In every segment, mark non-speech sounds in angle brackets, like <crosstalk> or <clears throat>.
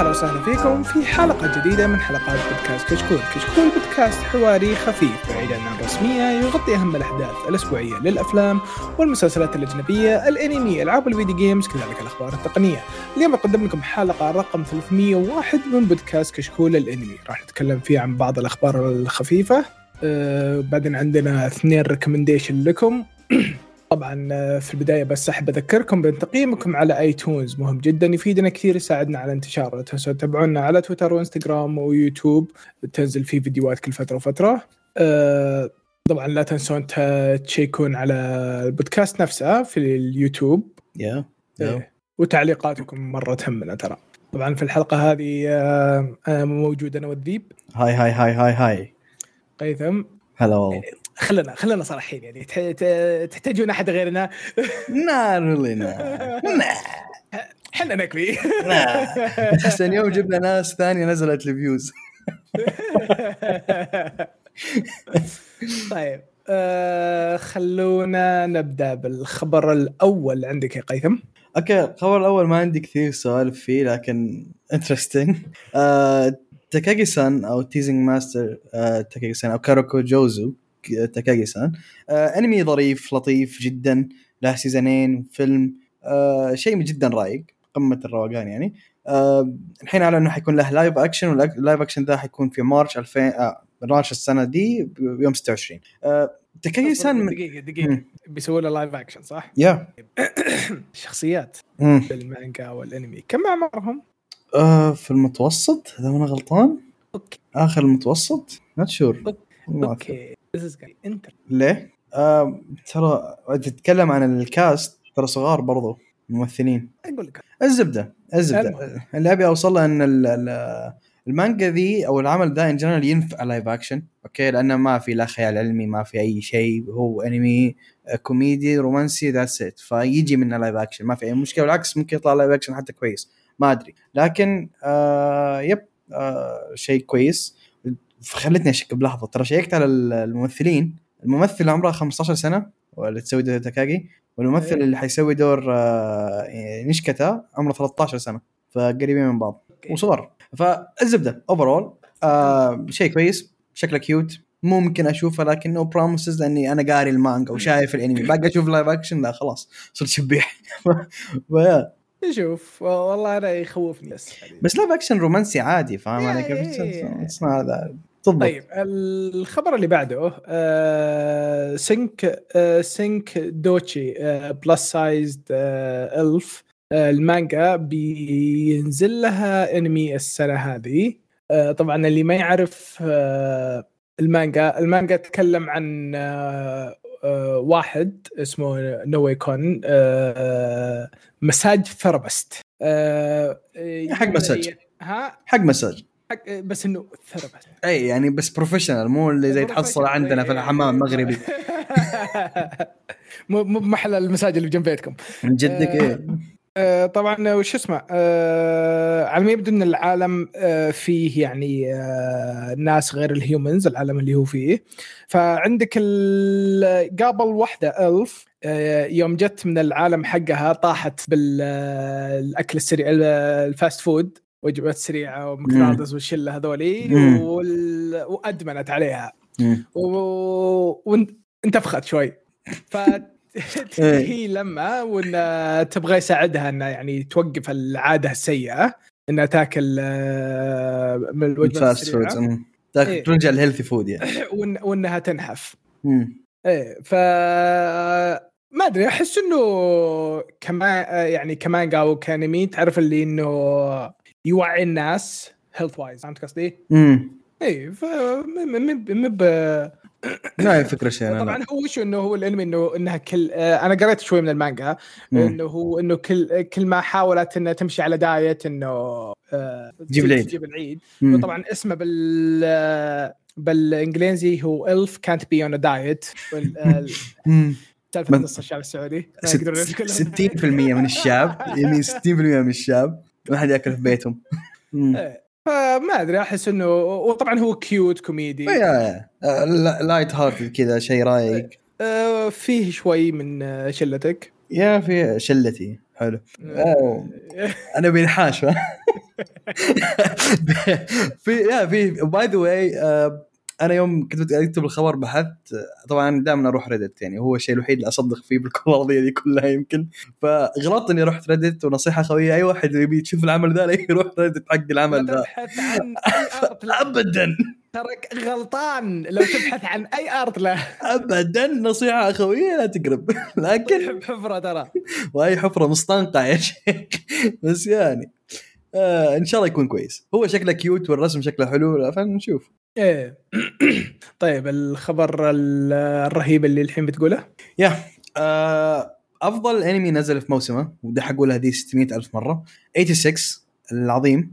هلا وسهلا فيكم في حلقة جديدة من حلقات بودكاست كشكول، كشكول بودكاست حواري خفيف بعيد عن الرسمية يغطي أهم الأحداث الأسبوعية للأفلام والمسلسلات الأجنبية، الأنمي، ألعاب ال video games، كذلك الأخبار التقنية. اليوم أقدم لكم حلقة رقم 301 من بودكاست كشكول الأنمي، راح نتكلم فيه عن بعض الأخبار الخفيفة. آه بعدين عندنا اثنين recommendation لكم <clears throat> طبعا آه، في البداية بس أحب أذكركم بان تقييمكم على iTunes مهم جدا يفيدنا كثير يساعدنا على انتشاره لا تنسوا تتابعونا على تويتر وإنستغرام ويوتيوب. تنزل فيه فيديوهات كل فترة وفترة. أه طبعا لا تنسون تشيكون على البودكاست نفسه في اليوتيوب. يا إيه. وتعليقاتكم مرة تهمنا ترى. طبعا في الحلقة هذه آه، آه، موجود أنا والذيب. هاي هاي هاي هاي هاي قيثم. هلا والله خلنا خلنا صراحين يعني. تحتاجون أحد غيرنا؟ <laughs> نار لنا إحنا <laughs> نكفي. احسن <laughs> يوم جبنا ناس ثانية نزلت ال views. طيب آه خلونا نبدأ بالخبر الأول. عندك يا هيثم؟ okay الخبر الأول ما عندي كثير سوالف فيه لكن interesting آه تاكاجي سان أو teasing master آه تاكاجي سان أو كاراكاي جوزو تاكاجي سان آه أنمي ظريف لطيف جدا له season ين فيلم آه شيء جدا رايق قمة الروقان يعني. آه الحين أعلن إنه حيكون له live action وال live action ذا حيكون في March 2000 آه March السنة دي بيوم 26 آه تاكاجي سان دقيقة دقيقة. بيسووا له live action صح؟ يا <coughs> شخصيات مم. بالمانجا والأنمي. كم أعمارهم؟ آه في المتوسط إذا أنا غلطان. okay. آخر المتوسط not sure okay. This is good. انت ليه؟ آه ترى تتكلم عن ال cast ترى صغار برضو ممثلين. أقول لك. الزبدة الزبدة. اللي أبي أوصل له إن ال- ال- المانجا ذي أو العمل ذا in general ينفع live action okay؟ لأنه ما في لا خيال علمي ما في أي شيء هو أنمي آه، كوميدي رومانسي that's it فيجي منه live action ما في أي مشكلة. بالعكس ممكن يطلع live action حتى كويس. ما أدري. لكن آه yep آه شيء كويس. خلتني أشك بلحظة. ترى شيكت على ال- الممثلين. الممثل عمره 15 سنة اللي تسوي دور تاكاجي والممثل إيه. اللي حيسوي دور آه نيشيكاتا عمره 13 سنة فقريبين من بعض. وصغار. فالزبدة overall آه شيء كويس. شكله cute ممكن أشوفه لكن no promises لأني أنا قاري المانجا وشايف الأنمي. باقي أشوف live action لا خلاص. صرت شبيح. <laughs> ف yeah. شوف والله أنا يخوفني بس. بس لايف اكشن رومانسي عادي فاهم علي يا- كيف؟ not that- بالضبط طيب الخبر اللي بعده آه سينك آه سينك دوتشي آه بلس سايزد آه الف آه المانجا بينزل لها انمي السنة هذه. آه طبعا اللي ما يعرف آه المانجا المانجا تتكلم عن آه آه واحد اسمه نوي كون آه massage therapist. آه حق مساج. ها؟ حق مساج. حق بس إنه ثيرابيست إي يعني بس professional مو اللي زي تحصل عندنا في الحمام المغربي. <laughs> مو مو بمحل المساج اللي بجنب بيتكم من جدك إيه آه، طبعا وش اسمه؟ آه، على ما يبدو إن العالم آه، فيه يعني آه، ناس غير ال humans العالم اللي هو فيه. فعندك قابل واحدة elf آه، يوم جت من العالم حقها طاحت بالاكل السريع ال- ال fast food. وجبات سريعة وماكدونالدز والشلة هذولي. وال... وأدمنت عليها مم. و- وانتفخت شوي ف <laughs> هي لما وإن تبغى يساعدها إنها يعني توقف العادة السيئة إنها تاكل آه، من الوجبات السريعة مم. تاك- إيه. ترجع ال healthy food يعني <laughs> وإن وإنها تنحف. إيه ف ما أدري أحس إنه كما يعني كمانجا أو كأنمي تعرف اللي إنه يوعي الناس health wise فهمت قصدي؟ مم. إيه ف م- م- م- ب- <coughs> ما هي فكره شيء طبعا أنا هو وش إنه هو الأنمي إنه إنها كل آه، أنا قريت شوي من المانجا. إنه هو إنه كل كل ما حاولت إنها تمشي على diet إنه آه، تجيب العيد. تجيب العيد. وطبعا اسمه بال آه، بالإنجليزي هو الف كانت بي اون دايت. سالفة نص الشعب السعودي ما ست- يقدرون يتكلمون. 60% من الشعب يعني 60% من الشعب ما حد ياكل في بيتهم. إيه. فما أدري أحس إنه وطبعا هو كيوت كوميدي light heart كذا شيء رايق. آه، فيه شوي من آه، شلتك. يا في شلتي. حلو. أنا بينحاش <laughs> في يا في by the way أنا يوم كنت أكتب الخبر بحثت طبعا دائما أروح Reddit يعني هو الشيء الوحيد اللي أصدق فيه بالكره الارضيه دي كلها يمكن. فغلطت إني رحت Reddit ونصيحة خوية أي واحد يبي يشوف العمل ذا يروح Reddit حق العمل ذا <laughs> ابدا. ترك غلطان. لو تبحث عن أي أرت له ابدا. نصيحة اخويه لا تقرب. <laughs> لكن طيب حفرة ترى. وهي حفرة مستنقع يا شيخ. <laughs> بس يعني آه إن شاء الله يكون كويس. هو شكله كيوت والرسم شكله حلو فنشوف. إيه. <clears throat> طيب الخبر ال- الرهيب اللي الحين بتقوله؟ يا آه أفضل أنمي نزل في موسمه وده حقولها دي 600 ألف مرة. 86 العظيم.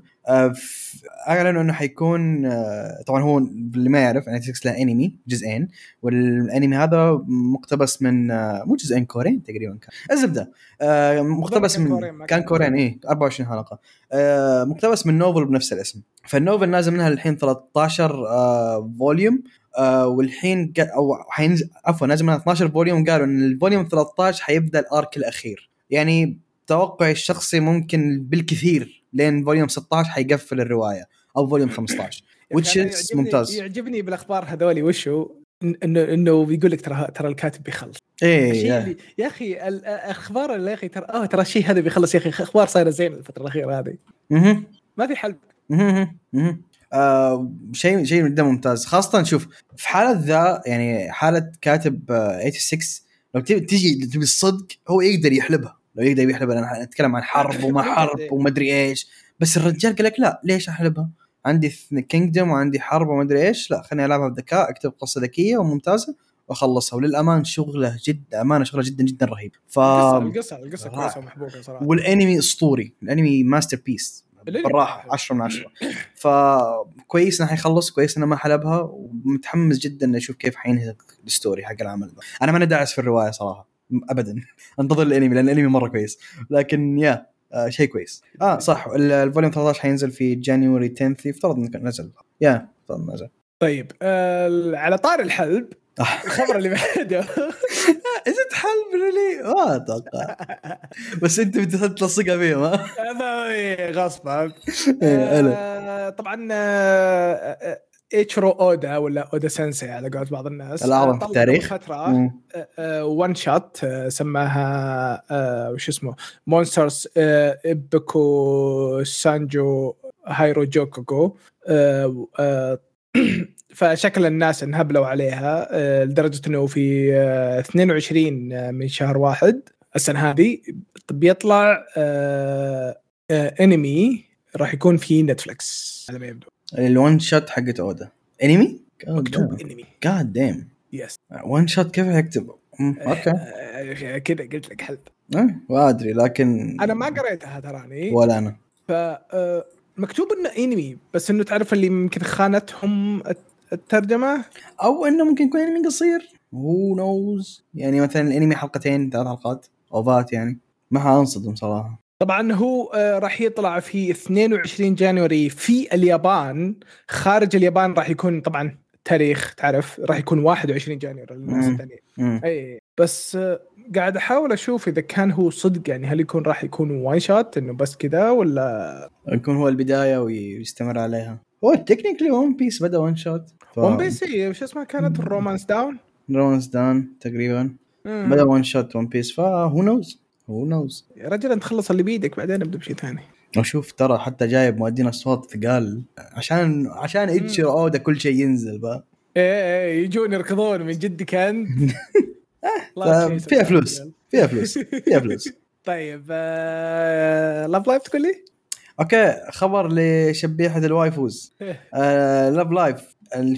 اعلنوا إنه حيكون آه طبعا هو اللي ما يعرف 86 له أنمي جزئين والأنمي هذا مقتبس من آه مو جزئين cour ين تقريبا كان. الزبدة آه مقتبس من كان cour ين إيه 24 حلقة. آه مقتبس من novel بنفس الاسم. فال novel نازل منها الحين 13 آه volume. آه والحين أو حينزل عفوا نازل منها 12 volume. قالوا إن ال volume 13 حيبدأ ال arc الأخير. يعني توقعي الشخصي ممكن بالكثير لين volume 16 حيقفل الرواية أو volume 15 يا أخي which أنا is يعجبني- ممتاز. يعجبني بالأخبار هذولي وشو إن- انه إنه بيقول لك ترى ترى الكاتب بيخلص إيه يا. أخي ال- الأخبار اللي يا أخي ترى آه ترى الشيء هذا بيخلص يا أخي أخبار صايرة زين الفترة الأخيرة هذه مهم. ما في حل مهم. مهم. آه شيء شيء جدا ممتاز خاصة شوف في حالة ذا يعني حالة كاتب آه 86 لو تبي تجي تبي الصدق هو يقدر يحلبها لو يقدر يحلبها نتكلم عن حرب وما حرب وما <laughs> ادري إيش. بس الرجال قال لك لا ليش أحلبها؟ عندي kingdom وعندي حرب وما ادري إيش. لا خليني ألعبها بذكاء أكتب قصة ذكية وممتازة وأخلصها. وللأمان شغلة جدا أمانة شغلة جدا جدا رهيب. ف القصة القصة. كويسة ومحبوكه صراحة. والأنمي أسطوري. الأنمي masterpiece. بالراحة حلو. 10 من 10 فكويس انه حيخلص كويس انه ما حلبها ومتحمس جدا أشوف كيف حينهي ال story حق العمل ذا أنا ماني داعس في الرواية صراحة. ابدا. <laughs> أنتظر الأنمي لأن الأنمي مرة كويس. لكن يا آه شيء كويس. آه صح. ال- ال volume 13 حينزل في January 10 يفترض إنه نزل. يا يفترض نزل. طيب آه على طار الحلب. آه. الخبر اللي بعده. <laughs> is حلب really ما أتوقع. بس أنت بتلصقها فيهم ها <laughs> إيه، هلا. آه، طبعا آه، آه، إيتشرو أودا ولا أودا sensei على قولة بعض الناس الأعظم آه، في التاريخ. فترة. one shot سماها آه، وش اسمه Monsters Ippyaku Sanjou Hiryuu Jigoku آه، آه، <clears throat> فشكل الناس انهبلوا عليها آه، لدرجة إنه في آه، 22 من شهر واحد السنة هذه بيطلع آه، آه، انمي راح يكون في Netflix على ما يبدو ال one shot حقت اودا انمي؟ مكتوب انمي God damn yes one shot كيف يكتب؟ مم، أوكي. آه، كذا قلت لك حلب آه، ما أدري لكن أنا ما قريتها تراني. ولا أنا. ف آه، مكتوب إنه انمي بس إنه تعرف اللي يمكن خانتهم الت- الترجمة؟ أو إنه ممكن يكون انمي قصير. who knows يعني مثلا الانمي حلقتين ثلاث حلقات. OVA ات يعني. ما حأنصدم صراحة. طبعا هو آه، راح يطلع في 22 January في اليابان. خارج اليابان راح يكون طبعا تاريخ تعرف؟ راح يكون 21 January للناس. الثانيين مم. اي بس آه، قاعد أحاول أشوف إذا كان هو صدق يعني هل يكون راح يكون one shot إنه بس كذا ولا؟ يكون هو البداية ويستمر عليها. هو technically One Piece بدأ one shot ف... One Piece هي وش اسمها كانت؟ ال Romance Dawn Romance Dawn تقريبا. بدأ one shot One Piece ف who knows who knows يا رجل أنت خلص اللي بيدك بعدين أبدأ بشيء ثاني. وشوف ترى حتى جايب مؤدين اصوات ثقال عشان عشان ايتشيرو أودا كل شيء ينزل بقى. إيه إيه يجون يركضون من جدك انت <laughs> فيها فلوس. فيها فلوس فيها فلوس. <laughs> طيب Love Live تقول لي؟ أوكي خبر لشبيحة ال waifus <laughs> آه Love Live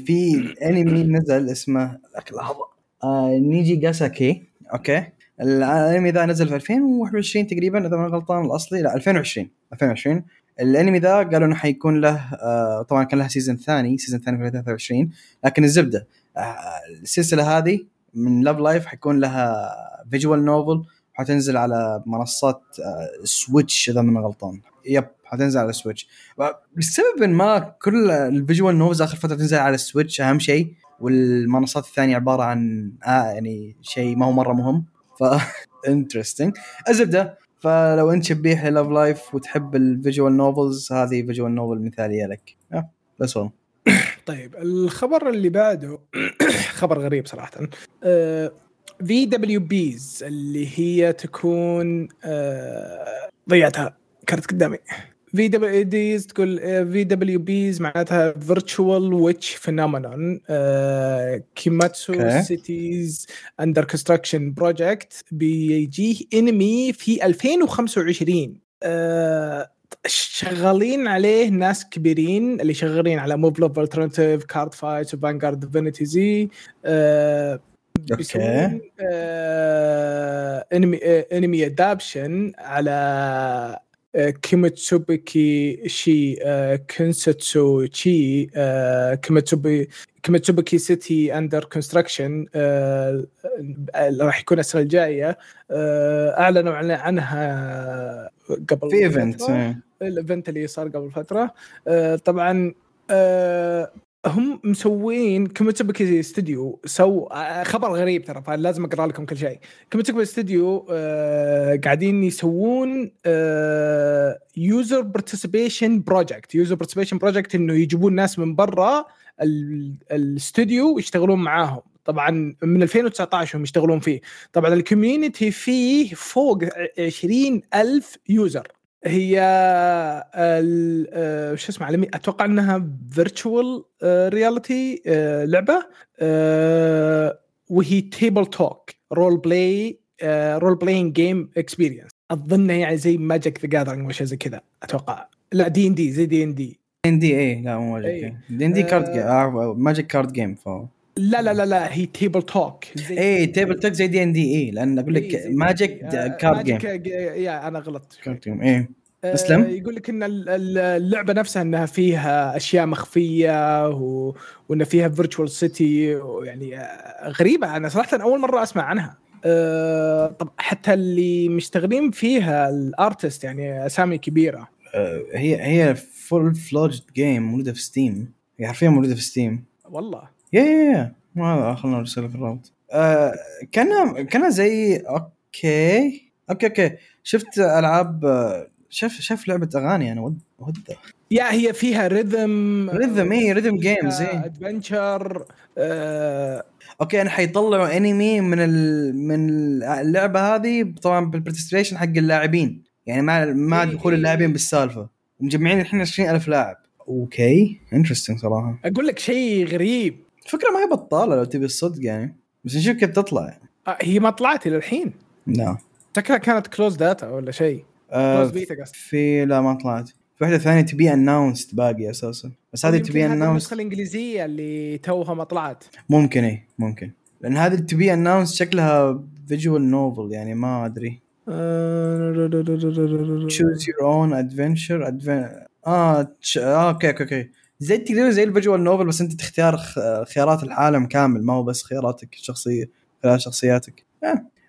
في <coughs> انمي نزل اسمه لحظة. آه Nijigasaki أوكي. الانمي ذا نزل في 2021 تقريبا إذا ما غلطان الأصلي لا 2020 2020 الانمي ذا قالوا إنه حيكون له آه طبعا كان له season ثاني season ثاني في 2023 لكن الزبدة آه السلسلة هذه من Love Live حيكون لها visual novel حتنزل على منصات آه Switch إذا ما أنا غلطان. yep حتنزل على Switch لسبب ما كل ال visual novels آخر فترة تنزل على ال Switch أهم شيء والمنصات الثانية عبارة عن آه يعني شيء ما هو مرة مهم. ف <laughs> interesting الزبدة فلو انت شبيح ل Love Live وتحب ال visual novels هذه visual novel مثالية لك. بس والله <coughs> طيب الخبر اللي بعده <coughs> خبر غريب صراحة. في دبليو بيز اللي هي تكون آه، ضيعتها كانت قدامي. في دبليو ديز تقول في دبليو بيز معناتها Virtual Witch Phenomenon كيماتسو. City Under Construction project بيجيه انمي في 2025 آه، شغالين عليه ناس كبيرين اللي شغالين على Muv-Luv Alternative Cardfight و Vanguard DivineZ آه، آه، انمي آه، انمي adaptation على كيميتسوبيكي شي كنساتسو تشي كيميتسوبيكي City Under Construction راح يكون السنة الجاية. آه، أعلنوا عن- عنها قبل في event. ال event اللي صار قبل فترة. آه، طبعا آه، هم مسوين كوميتسوبيكي استوديو so آه، خبر غريب ترى فلازم أقرأ لكم كل شيء. كوميتسوبيكي استوديو آه، قاعدين يسوون user participation project user participation project إنه يجيبون ناس من برا ال- الاستوديو ويشتغلون معاهم. طبعا من 2019 هم يشتغلون فيه. طبعا ال community فيه فوق 20 ألف user هي ال- آه، شو اسمه على أتوقع إنها virtual reality لعبة آه، وهي table talk role play role-playing game experience أظنها يعني زي Magic the Gathering ولا شيء زي كذا أتوقع لا دي ان دي زي دي ان دي ان دي اي لا مو. Magic D&D card آه. Magic card game لا لا لا لا هي table talk زي اي table talk زي D&D اي لأن أقول لك Magic. آه، card game آه، يا أنا غلطت. card game اي آه، أسلم؟ يقول لك إن ال- ال- اللعبة نفسها إنها فيها أشياء مخفية و... وإن فيها virtual city يعني آه، غريبة. أنا صراحة أول مرة أسمع عنها. أه طب حتى اللي مشتغلين فيها ال artist يعني أسامي كبيرة. آه، هي هي full-fledged game موجوده في Steam هي حرفيا موجوده في Steam والله. yeah yeah yeah. ما خلنا نرسلها في الرابط. آه كان كان زي okay. Okay okay. شفت ألعاب آه، شاف شاف لعبة أغاني أنا ود ود Yeah هي فيها rhythm rhythm اي rhythm games اي adventure أه. Okay أنا حيطلعوا انمي من ال... من اللعبة هذه طبعا بال participation حق اللاعبين. يعني مع مع إيه، دخول إيه. اللاعبين بالسالفة. ومجمعين الحين 20000 لاعب. Okay interesting صراحة. أقول لك شيء غريب. الفكرة ما هي بطالة لو تبي الصدق يعني. بس نشوف كيف تطلع يعني. آه، هي ما طلعت إلى الحين. لا. شكلها كانت closed beta ولا شيء. قصدي في لا ما طلعت. في واحدة ثانية تبي announced باقي أساسا. بس هذه تبي هذه announced النسخة الإنجليزية اللي توها ما طلعت. ممكن اي ممكن. لأن هذه اللي تبي announced شكلها visual novel يعني ما أدري. choose your own adventure adven... آه okay okay okay. زي تقريبا زي ال visual novel بس أنت تختار. خيارات العالم كامل ما هو بس خياراتك الشخصية خيارات شخصياتك.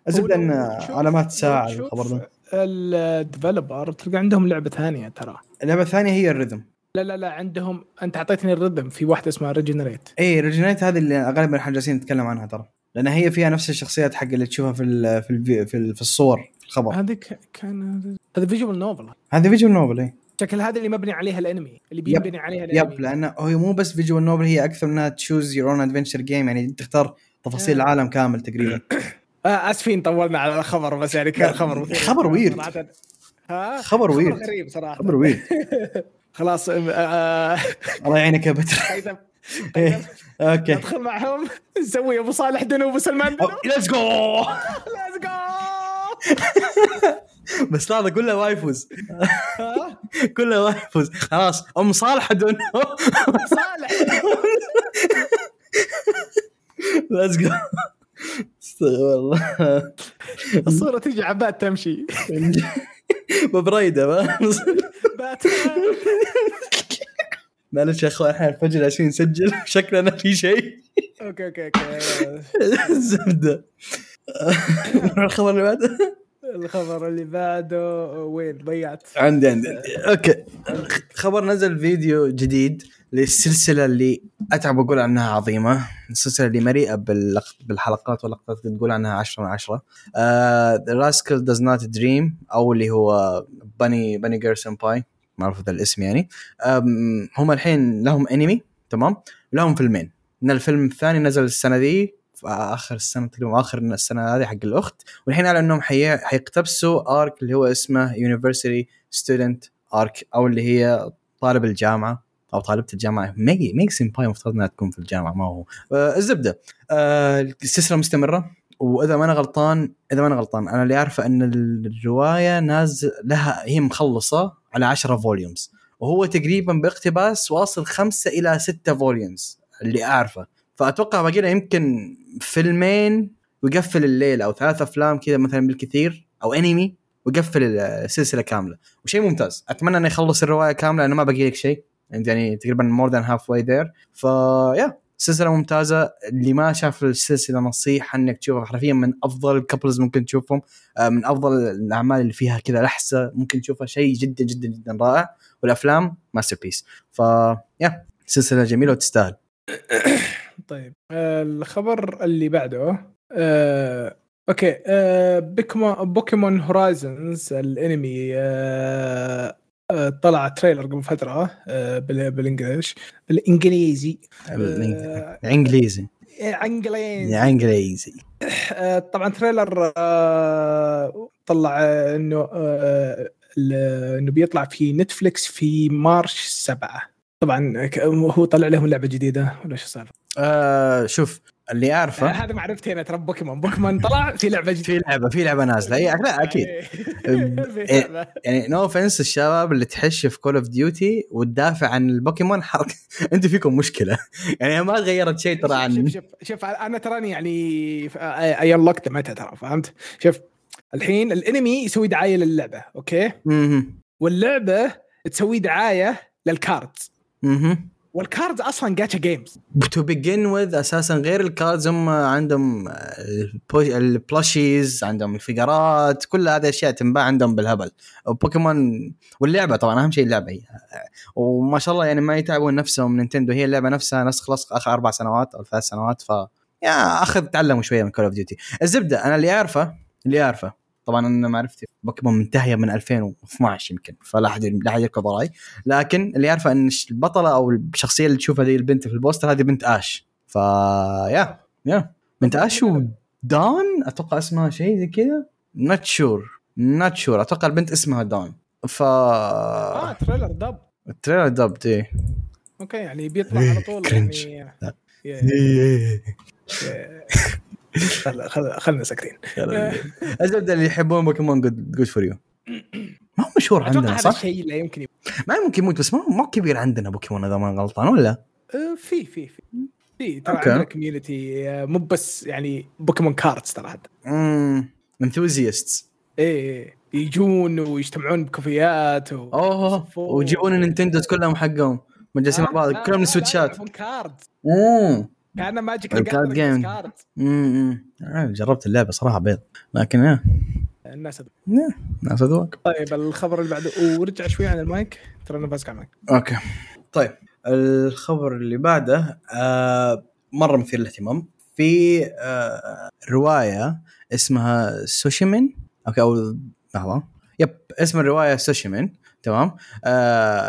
الزبده أن علامات ساعه الخبر ده. ال developer تلقى عندهم لعبة ثانية ترى. اللعبة الثانية هي ال rhythm. لا لا لا عندهم أنت أعطيتني ال rhythm في واحدة اسمها Regenerate إي Regenerate هذه اللي إحنا جالسين نتكلم عنها ترى. لأن هي فيها نفس الشخصيات حق اللي تشوفها في ال في ال في, ال في الصور في الخبر. هذه كان هذا visual novel هذه visual novel إي. شكل هذا اللي مبني عليها الانمي اللي. بينبني عليها الانمي yep لأنه هي مو بس visual novel هي أكثر منها choose your own adventure game يعني تختار تفاصيل آه. العالم كامل تقريبا <coughs> آه آسفين طولنا على الخبر بس يعني كان خبر. خبر. صراحة. ها خبر weird. غريب صراحة خبر ويرد <laughs> خلاص آه، <laughs> الله يعينك يا بدر قيثم إيه. أوكي ندخل معهم نسوي أبو صالح دنو أبو سلمان دنو ليتس جو ليتس جو بس هذا كله وايفوز كله وايفوز خلاص أم صالح دون. صالح. Let's go استغفر الله. الصورة تجي عباد تمشي. ببريدة معلش يا اخوان الحين الفجر عشان نسجل شكلنا في شيء. Okay okay okay. <laughs> الزبده <laughs> الخبر اللي بعده. الخبر اللي بعده وين؟ ضيعت. عندي عندي. Okay. خبر نزل فيديو جديد للسلسله اللي أتعب أقول عنها عظيمة. السلسله اللي مليئه بالحلقات واللقطات اللي تقول عنها 10 من 10 Rascal Does Not Dream أو اللي هو Bunny Bunny Girl Senpai ما أعرف ذا الاسم يعني. هم الحين لهم انمي تمام؟ لهم فيلمين. إن الفيلم الثاني نزل السنة ذي في آخر السنة تقريبا آخر السنة هذه حق الأخت. والحين على إنهم حي... حيقتبسوا arc اللي هو اسمه University Student Arc أو اللي هي طالب الجامعة أو طالبة الجامعة. ميجي ميجي senpai مفترض إنها تكون في الجامعة ما هو. آه الزبدة. آه السلسلة مستمرة وإذا ما أنا غلطان إذا ما أنا غلطان أنا اللي أعرفه إن الرواية نازل لها هي مخلصة على 10 volumes وهو تقريبا باقتباس واصل خمسة إلى ستة volumes اللي أعرفه. فأتوقع باقي يمكن فيلمين ويقفل الليل أو ثلاث أفلام كذا مثلا بالكثير أو أنمي ويقفل السلسلة كاملة. وشيء ممتاز. أتمنى إنه يخلص الرواية كاملة لأنه ما باقي لك شيء. انت يعني تقريبا more than halfway there ف yeah سلسلة ممتازة. اللي ما شاف السلسلة نصيحة إنك تشوفها حرفيا من أفضل ال couples ممكن تشوفهم آه، من أفضل الأعمال اللي فيها كذا لحسة ممكن تشوفها. شيء جدا جدا جدا رائع. والأفلام masterpiece ف yeah سلسلة جميلة وتستاهل. <coughs> طيب. آه، الخبر اللي بعده آه، okay آه، بوكيمون هورايزنز الأنمي آه، آه، طلع trailer قبل فترة آه، بال- بال English بالإنجليزي. آه، إنجليزي. إنجليزي. إنجليزي. طبعا trailer طلع إنه إنه بيطلع في نتفلكس في March سبعة. طبعا ك- هو طلع لهم لعبة جديدة ولا شو السالفه؟ آه شوف اللي آه، اعرفه هذا معرفتي أنا ترى بوكيمون بوكيمون طلع في لعبة جديدة في لعبه في لعبة نازلة اي لا أكيد <laughs> في إيه. لعبة. يعني no offense الشباب اللي تحش في كول اوف ديوتي وتدافع عن البوكيمون حركه <laughs> أنتم فيكم مشكلة يعني ما تغيرت شيء ترى شوف عن شوف شوف أنا تراني يعني I unlocked متى ترى فهمت؟ شوف الحين الانمي يسوي دعاية للعبة okay؟ واللعبة تسوي دعاية لل cards مهم. وال cards أصلا gacha games to begin with أساسا غير ال cards هم عندهم ال plushies عندهم الفيقرات كل هذه أشياء تنباع عندهم بالهبل. وبوكيمون واللعبة طبعا أهم شيء اللعبة هي. وما شاء الله يعني ما يتعبون نفسهم نينتندو هي اللعبة نفسها نسخ لصق آخر أربع سنوات أو ثلاث سنوات ف yeah أخذ تعلموا شوية من كول اوف ديوتي الزبدة أنا اللي اعرفه اللي أعرفه طبعا أنا معرفتي بوكيمون منتهية من 2012 يمكن فلا أحد لا أحد يركض وراي. لكن اللي اعرفه إن البطلة أو الشخصية اللي تشوفها ذي البنت في البوستر هذه بنت آش. ف yeah yeah. بنت آش ودان أتوقع اسمها شيء زي كذا. not sure not sure أتوقع البنت اسمها دان. ف آه trailer dub. ال trailer dubbed إيه. okay يعني بيطلع على طول cringe. يعني خل- خل- خلنا ساكتين. الزبده اللي يحبون بوكيمون good good for you ما هو مشهور عندنا هذا صح؟ الشيء لا يمكن يب- ما ممكن يموت بس ما ما كبير عندنا بوكيمون إذا ما غلطان ولا؟ آه، في في في. في ترى. عندنا community مو بس يعني بوكيمون cards ترى حتى امم enthusiasts إيه يجون ويجتمعون بكافيات و... أوه. ويجيبون النينتندوز كلهم حقهم مجلسين مع بعض كلهم السويتشات cards امم كان ماجيك ال card game. جربت اللعبة صراحة بيض. لكن إيه الناس هذول. إيه، ناس أذواق. طيب الخبر اللي بعده ورجع شوي عن المايك. ترى أنا بسمع معك. okay. طيب الخبر اللي بعده آه مرة مثير للاهتمام. في آه رواية اسمها سوشيمين okay أو لحظة. yep اسم الرواية سوشيمين تمام. آه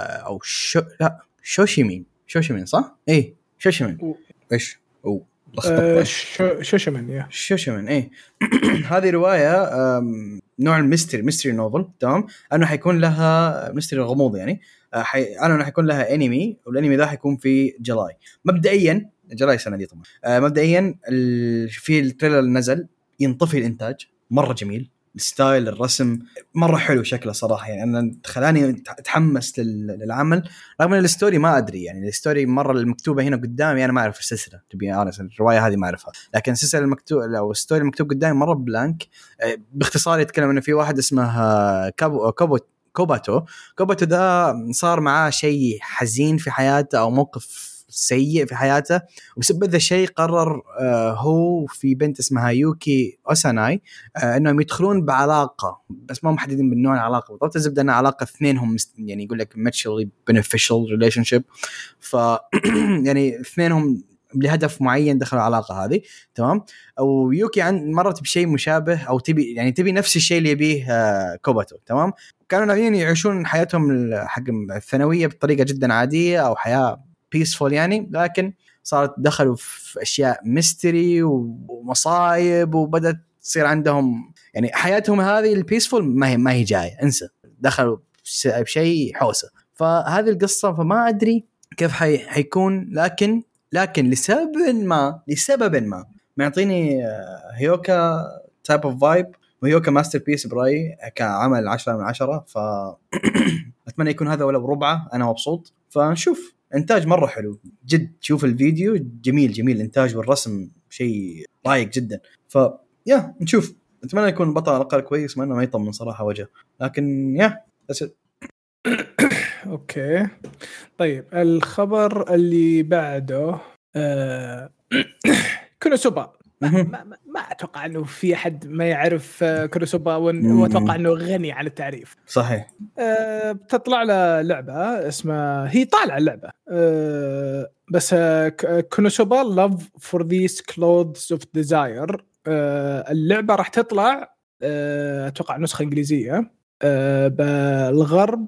أو شو لا شوشيمين شوشيمين صح؟ إيه شوشيمين إيش؟ أو آه، لخبطت شو شو شمن yeah شوشيمين إيه. <clears throat> هذه رواية نوع ال mystery mystery novel تمام؟ أنه حيكون لها mystery غموض يعني. آه، حي... أنه حيكون لها انمي والانمي ذا حيكون في July مبدئيا July السنة دي طبعا. آه، مبدئيا ال... في ال trailer نزل ينطفي الإنتاج مرة جميل. ال style الرسم مرة حلو شكله صراحة. يعني أنا خلاني أتحمس لل- للعمل. رغم إن ال story ما أدري يعني ال story مرة المكتوبة هنا قدامي أنا ما أعرف السلسلة تبي الرواية هذه ما أعرفها. لكن السلسلة المكتوب أو ال story المكتوب قدامي مرة blank آه، باختصار يتكلم إنه في واحد اسمه آه، كابو كوبو كوباتو. كوباتو ده صار معاه شيء حزين في حياته أو موقف سيء في حياته. وبسبب ذا الشيء قرر آه هو في بنت اسمها يوكي أوساناي آه إنهم يدخلون بعلاقة. بس ما محددين بالنوع العلاقة بالضبط. الزبدة إنها علاقة اثنينهم يعني يقول لك mutually beneficial relationship. ف <clears throat> يعني اثنينهم لهدف معين دخلوا العلاقة هذه. تمام؟ ويوكي عن مرت بشيء مشابه أو تبي يعني تبي نفس الشيء اللي يبيه آه، كوباتو. تمام؟ كانوا ناويين يعيشون حياتهم حق الثانوية بطريقة جدا عادية أو حياة peaceful يعني لكن صارت دخلوا في أشياء mystery ومصايب وبدأت تصير عندهم يعني حياتهم هذه ال peaceful ما هي ما هي جاية انسى. دخلوا بش- بشيء حوسة. فهذه القصة فما أدري كيف حي حيكون لكن لكن لسبب ما لسبب ما. معطيني آه، هيوكا type of vibe وهيوكا masterpiece برأيي كعمل 10 من 10 ف <coughs> أتمنى يكون هذا ولو ربعة أنا مبسوط. فنشوف. انتاج مرة حلو. جد شوف الفيديو جميل جميل. الإنتاج والرسم شيء رايق جدا. ف yeah نشوف. أتمنى يكون البطل على الأقل كويس ما إنه ما يطمن صراحة وجهه. لكن yeah <coughs> okay. طيب الخبر اللي بعده آه... <coughs> كونوسوبا. ما, ما, ما- أتوقع إنه في أحد ما يعرف آه، مم. وأتوقع إنه غني عن التعريف. صحيح. آه، بتطلع له لعبة اسمها هي طالعة اللعبة. آه، بس آه، ك- كونوسوبا Love for These Clothes of Desire اللعبة راح تطلع آه، أتوقع نسخة إنجليزية. آه، بالغرب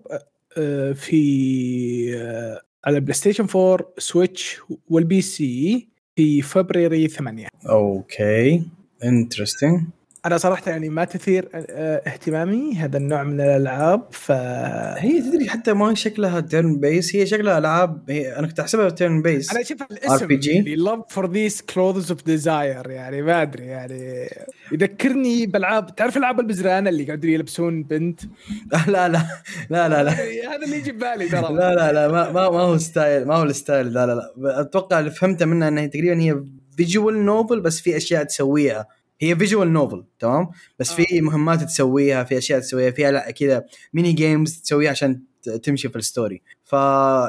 آه، في آه، على بلاي ستيشن 4 سويتش وال PC في فبراير 8 أوكي interesting أنا صراحة يعني ما تثير آه، اهتمامي هذا النوع من الألعاب ف هي تدري حتى ما شكلها turn-based هي شكلها ألعاب هي أنا كنت أحسبها turn-based أنا أشوف الاسم RPG؟ يعني love flower this clothes of desire يعني ما أدري يعني يذكرني بالعاب تعرف العاب البزران اللي قاعدين يلبسون بنت؟ <laughs> لا لا لا لا لا. <laughs> هذا اللي يجي ببالي ترى. لا لا لا ما ما, ما هو ستايل ما هو الستايل لا لا لا. أتوقع اللي فهمته منها انها تقريبا هي visual novel بس في أشياء تسويها. هي visual novel تمام؟ بس في مهمات تسويها في أشياء تسويها فيها لا كذا mini games تسويها عشان تمشي في ال story ف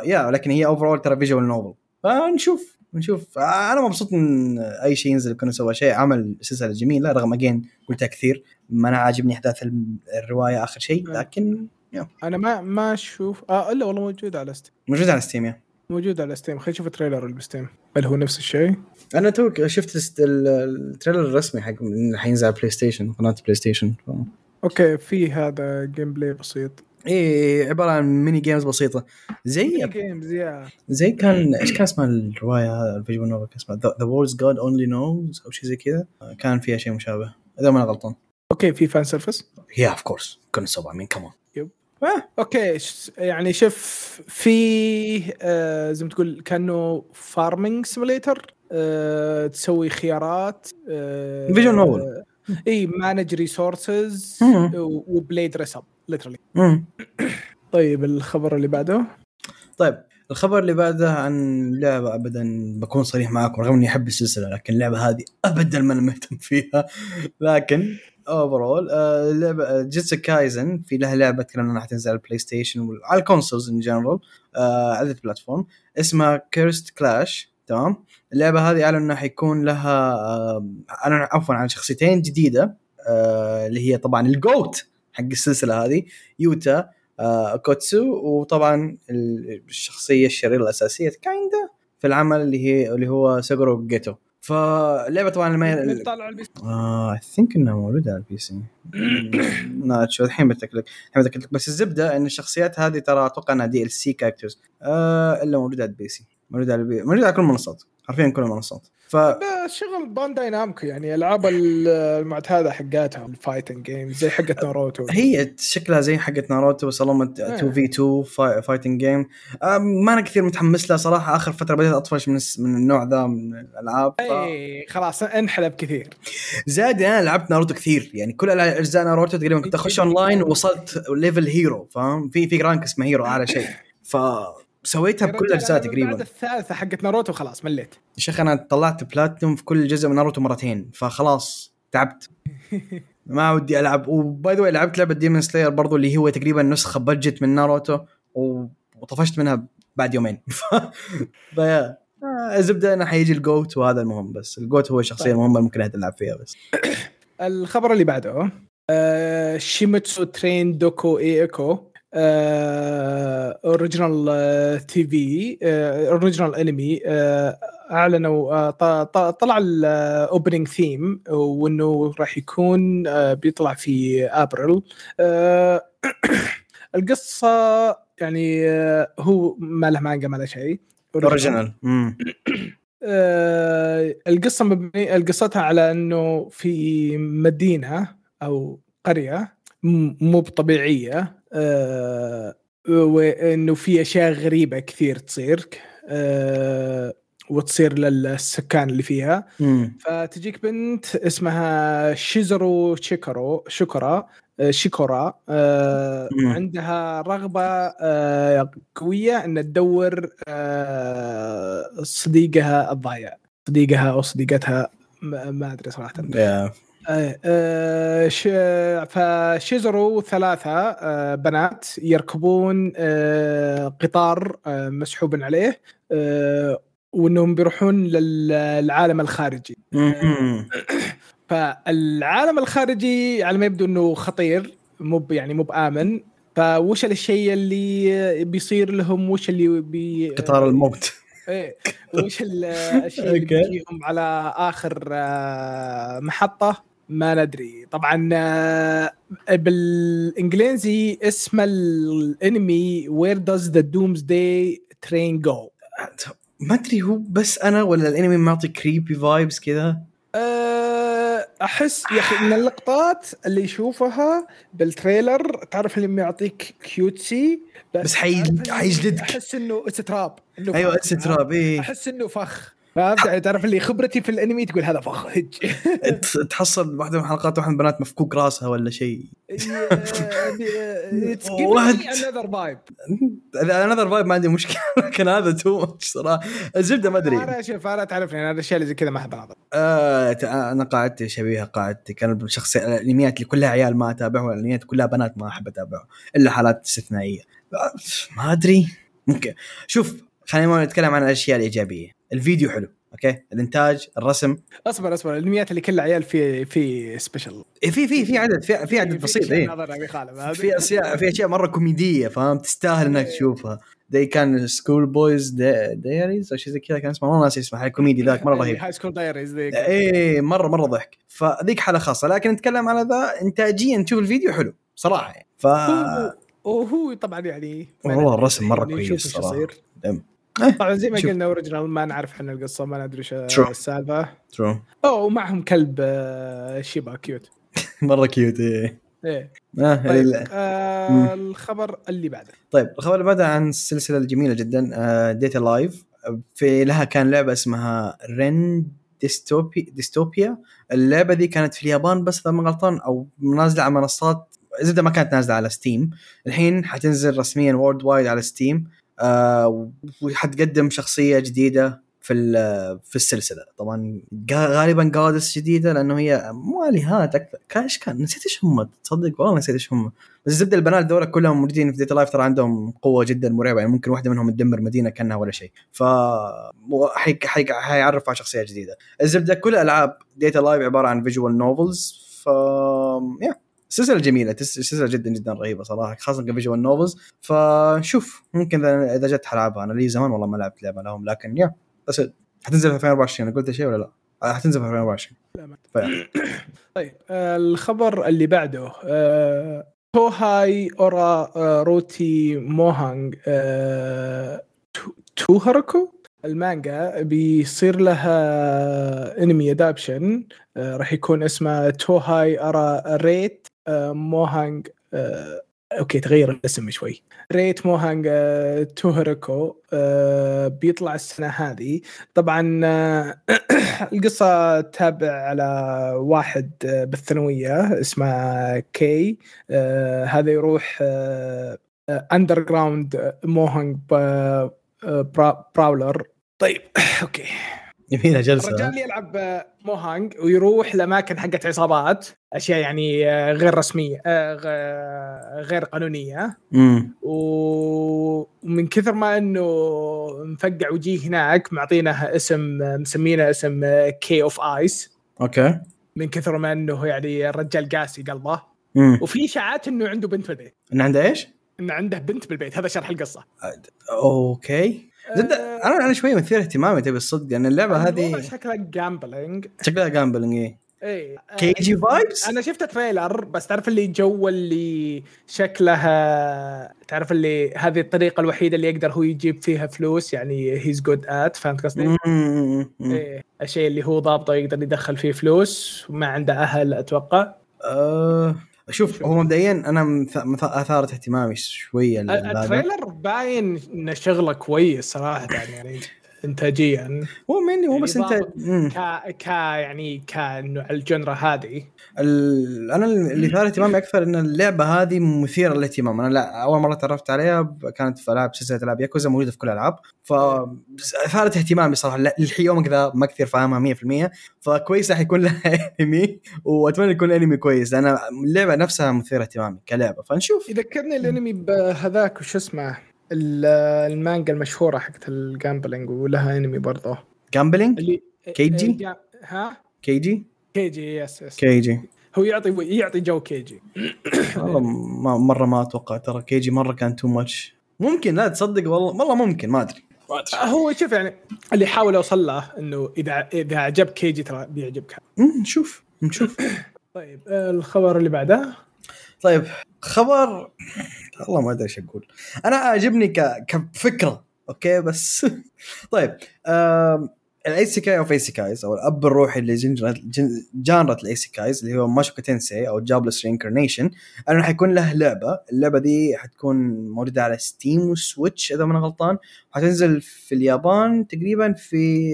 yeah لكن هي over ترى visual novel فنشوف نشوف. آه، أنا مبسوط من أي شيء ينزل كنا سوى شيء. عمل سلسلة جميلة رغم again قلتها كثير. ما أنا عاجبني أحداث ال- الرواية آخر شيء لكن yeah أنا ما ما أشوف. آه إلا والله موجود على ستيم موجود على ستيم yeah موجود على ستيم خلينا نشوف ال trailer اللي بستيم. هل هو نفس الشيء؟ أنا تو شفت ال trailer الرسمي حق حينزل على بلاي ستيشن قناة بلاي ستيشن ف... أوكي في هذا gameplay بسيط. إيه عبارة عن mini games بسيطة. زي games yeah زي كان إيش كان اسمها الرواية؟ هذا ال visual novel كان اسمها The World God Only Knows أو شيء زي كذا. كان فيها شيء مشابه إذا ما أنا غلطان. أوكي في fan service yeah of course كنا سبعة مين كمان أوكي ش- يعني شوف في آه زي ما تقول كأنه farming simulator آه تسوي خيارات آه Visual novel. إي manage resources. وبليد ريس اب literally. طيب الخبر اللي بعده طيب الخبر اللي بعده عن لعبة ابدا بكون صريح معاكم رغم إني أحب السلسلة لكن اللعبة هذه ابدا ما أنا مهتم فيها لكن overall آه لعبة جيتسو كايزن في لها لعبة تكلمنا عنها حتنزل على البلاي ستيشن وعلى ال consoles in general آه عدة platform اسمها Cursed Clash تمام؟ اللعبة هذه اعلنوا انها حيكون لها آه اعلنوا عفوا عن شخصيتين جديدة آه اللي هي طبعا ال GOAT حق السلسلة هذه يوتا آه اوكوتسو وطبعا الشخصية الشريرة الأساسية kinda في العمل اللي هي اللي هو سوجورو جيتو فاللعبه طبعا ما طالع البي آه I think إنها موجودة على ال PC. <coughs> لا شو الحين بتاكد لك الحين بتاكد لك بس الزبدة إن الشخصيات هذه ترى أتوقع إنها DLC characters آه إلا موجودة على ال PC. موجودة على البي موجودة على كل المنصات حرفيا كل المنصات ف شغل بانداي نامكو يعني ألعاب المعتاده حقاتها ال fighting games زي حقت ناروتو. هي شكلها زي حقت ناروتو بس اللهم 2 في 2 fighting game ما أنا كثير متحمس لها صراحة. آخر فترة بديت أطفش من من النوع ذا من الألعاب ف... اي خلاص انحلب كثير. زاد أنا لعبت ناروتو كثير. يعني كل أجزاء ناروتو تقريبا كنت أخش اونلاين ووصلت level hero فاهم؟ في في rank اسمه hero أعلى شيء. <laughs> فسويتها بكل الاجزاء أنا تقريبا. بعد الثالثة حقت ناروتو خلاص مليت. يا شيخ أنا طلعت بلاتنوم في كل جزء من ناروتو مرتين فخلاص تعبت. <laughs> ما ودي ألعب. و by the way لعبت لعبة ديمون سلاير برضو اللي هو تقريبا نسخة budget من ناروتو و- وطفشت منها بعد يومين. <laughs> ف... ف yeah الزبدة إنه حيجي ال GOAT وهذا المهم بس. ال GOAT هو الشخصية طيب. المهمة ممكن تلعب فيها بس. <coughs> الخبر اللي بعده آه شيوماتسو train دوكو e ايكو original TV original انمي آه أعلنوا آه طلع ال opening theme وإنه راح يكون آه بيطلع في ابريل آه <coughs> القصة يعني آه هو ما له مانجا ما له شيء. original <coughs> آه، القصة مبنية قصتها على إنه في مدينة أو قرية مو بطبيعية آه، وانه في أشياء غريبة كثير تصير آه، وتصير للسكان اللي فيها. امم فتجيك بنت اسمها شيزرو شيكرو شكرا آه، شيكورا آه، مم. عندها رغبة آه، قوية ان تدور آه، صديقها الضايع صديقها أو صديقتها ما أدري صراحة. yeah آه، ش- فشيزرو ثلاثة آه، بنات يركبون آه، قطار آه، مسحوب عليه آه، وإنهم بيروحون للعالم الخارجي. فالعالم الخارجي على ما يبدو إنه خطير مو يعني مو بآمن. فوش الشيء اللي بيصير لهم؟ وش اللي بي قطار الموت. إيه وش ال- الشيء اللي. <laughs> بيجيهم على آخر محطة؟ ما ندري. طبعا آه، بالإنجليزي اسم الانمي Where Does the Doomsday Train Go ما أدري هو بس أنا ولا الانمي معطي creepy vibes كذا أحس يا أخي من اللقطات اللي يشوفها بال trailer تعرف اللي يعطيك cutesy بس حي- تعرف اللي حيجلدك. أحس إنه it's trap أيوه. it's trap إيه. أحس إنه فخ. فهمت يعني تعرف اللي خبرتي في الانمي تقول هذا فخ هج ت- تحصل واحدة من الحلقات واحدة من البنات مفكوك راسها ولا شيء. it's what? another vibe another vibe ما عندي مشكلة لكن هذا too much صراحة. الزبدة ما أدري. أنا شوف أنا تعرفني أنا الاشياء اللي زي كذا ما أحب اناظر آه أنا قاعدتي شبيهة قاعدتي كان الشخصيه الأنميات اللي كلها عيال ما اتابعها والانميات كلها بنات ما أحب اتابعها إلا حالات استثنائية. آه، ما أدري. ممكن. شوف خلينا نتكلم عن الأشياء الإيجابية. الفيديو حلو okay؟ الإنتاج الرسم. أصبر أصبر الانميات اللي كلها عيال في في special إيه، في في في عدد في, في عدد بسيط هذا. في أشياء في أشياء مرة كوميدية فاهم تستاهل إنك تشوفها. زي كان School Boys Diaries أو شيء زي كذا كان اسمه والله ناسي اسمه الكوميدي ذاك مرة رهيب. High School Diaries ذيك. إيه مرة مرة ضحك. فذيك حالة خاصة لكن نتكلم على ذا انتاجيا تشوف الفيديو حلو صراحة يعني. ف هو- وهو طبعا يعني. والله ندري الرسم مرة يعني كويس دم. طبعا زي ما شوف. قلنا original ما نعرف عن القصة ما ندري إيش. السالفة. true اوه ومعهم كلب آه، شيبا cute <laughs> مرة cute إيه. إيه. آه طيب آه. الخبر اللي بعده. طيب الخبر اللي بعده عن السلسله الجميله جدا Date A Live في لها كان لعبة اسمها Ren Dystopi- Dystopia اللعبة دي كانت في اليابان بس إذا ما غلطان أو نازلة على منصات زبده ما كانت نازلة على Steam الحين حتنزل رسميا worldwide على Steam آه وحتقدم شخصية جديدة في في السلسلة. طبعا غا- غالبا goddess جديدة لأنه هي مو آلهات أكثر. إيش كان؟ نسيت إيش هم. تصدق؟ والله نسيت إيش هم. بس الزبدة البنات دول كلهم موجودين في Date A Live ترى عندهم قوة جدا مرعبة. يعني ممكن واحدة منهم تدمر مدينة كأنها ولا شيء. ف مو- حي... حي... حيعرف على شخصية جديدة. الزبدة كل ألعاب Date A Live عبارة عن visual novels ف yeah سلسلة جميلة سلسلة جدا جدا رهيبة صراحة خاصة ك visual novels فشوف ممكن إذا جت حلعبها أنا لي زمان والله ما لعبت لعبة لهم لكن yeah بس حتنزل في 2024 أنا قلت شيء ولا لا؟ حتنزل في 2024 لا ما- ف yeah. طيب الخبر اللي بعده آه Touhai Ura آه Rate Mahjong Tou- Touhai Roku المانجا بيصير لها انمي adaptation آه راح يكون اسمه Touhai Ura Rate Mahjong آه okay تغير الاسم شوي. Rate Mahjong آه Touhai Roku آه بيطلع السنة هذه. طبعا آه <clears throat> القصة تابع على واحد آه، بالثانوية اسمه Kei. آه، هذا يروح underground mahjong brawler. طيب <clears throat> okay. يبينا جلسة. الرجال يلعب mahjong ويروح لأماكن حقت عصابات أشياء يعني آه، غير رسمية آه، غير قانونية. و- ومن كثر ما إنه مفقع وجيه هناك معطينه اسم مسمينه اسم Kei of Ice okay. من كثر ما إنه يعني الرجال قاسي قلبه. امم وفي اشاعات إنه عنده بنت بالبيت ان عنده إيش؟ إنه عنده بنت بالبيت. هذا شرح القصة. okay. زد آه، أنا أنا شوي مثير اهتمامي تبي الصدق لأن اللعبة هذه شكله gambling شكلها gambling إيه. اي Kaiji vibes أنا شفت trailer بس تعرف اللي جو اللي شكلها تعرف اللي هذه الطريقة الوحيدة اللي يقدر هو يجيب فيها فلوس يعني he's good at it فهمت قصدي؟ إيه. الشيء اللي هو ضابطه يقدر يدخل فيه فلوس وما عنده أهل أتوقع. أه. شوف هو مبدئيا أنا اثارت اهتمامي شوية. ال trailer باين إنه شغلة كويس صراحة يعني <laughs> انتاجيا. هو mainly هو بس انت يعني. ك ك يعني كانه على ال genre هذه. ال- أنا اللي ثار اهتمامي أكثر إن اللعبة هذه مثيرة للاهتمام. أنا لا أول مرة تعرفت عليها كانت في ألعاب سلسلة ألعاب ياكوزا موجودة في كل الألعاب. فاثارت اهتمامي صراحة. للحين يومك ذا ما كثير فاهمها 100% فكويس راح يكون لها <laughs> انمي وأتمنى يكون انمي كويس. لأن اللعبة نفسها مثيرة اهتمامي كلعبة. فنشوف. يذكرني الانمي بهذاك وش اسمه؟ المانجا المشهورة حقت ال gambling ولها انمي برضه gambling؟ اللي Kaiji؟ جا- ها؟ Kaiji؟ Kaiji yes yes Kaiji. هو يعطي يعطي جو Kaiji. <coughs> والله ما مرة ما أتوقع. ترى Kaiji مرة كان too much ممكن لا تصدق والله والله ممكن ما أدري. ما أدري. هو شوف يعني اللي حاول اوصل له إنه اذا إذا عجبك Kaiji ترى بيعجبك. نشوف نشوف. <coughs> طيب الخبر اللي بعده. طيب خبر والله ما أدري إيش أقول. أنا عاجبني ك... كفكرة okay بس <laughs> طيب ال isekai of isekais أو الأب الروحي gen- genre ال isekais اللي هو Mushoku Tensei أو Jobless Reincarnation انه حيكون له لعبة. اللعبة دي حتكون موجودة على Steam و Switch إذا ما غلطان. حتنزل في اليابان تقريبا في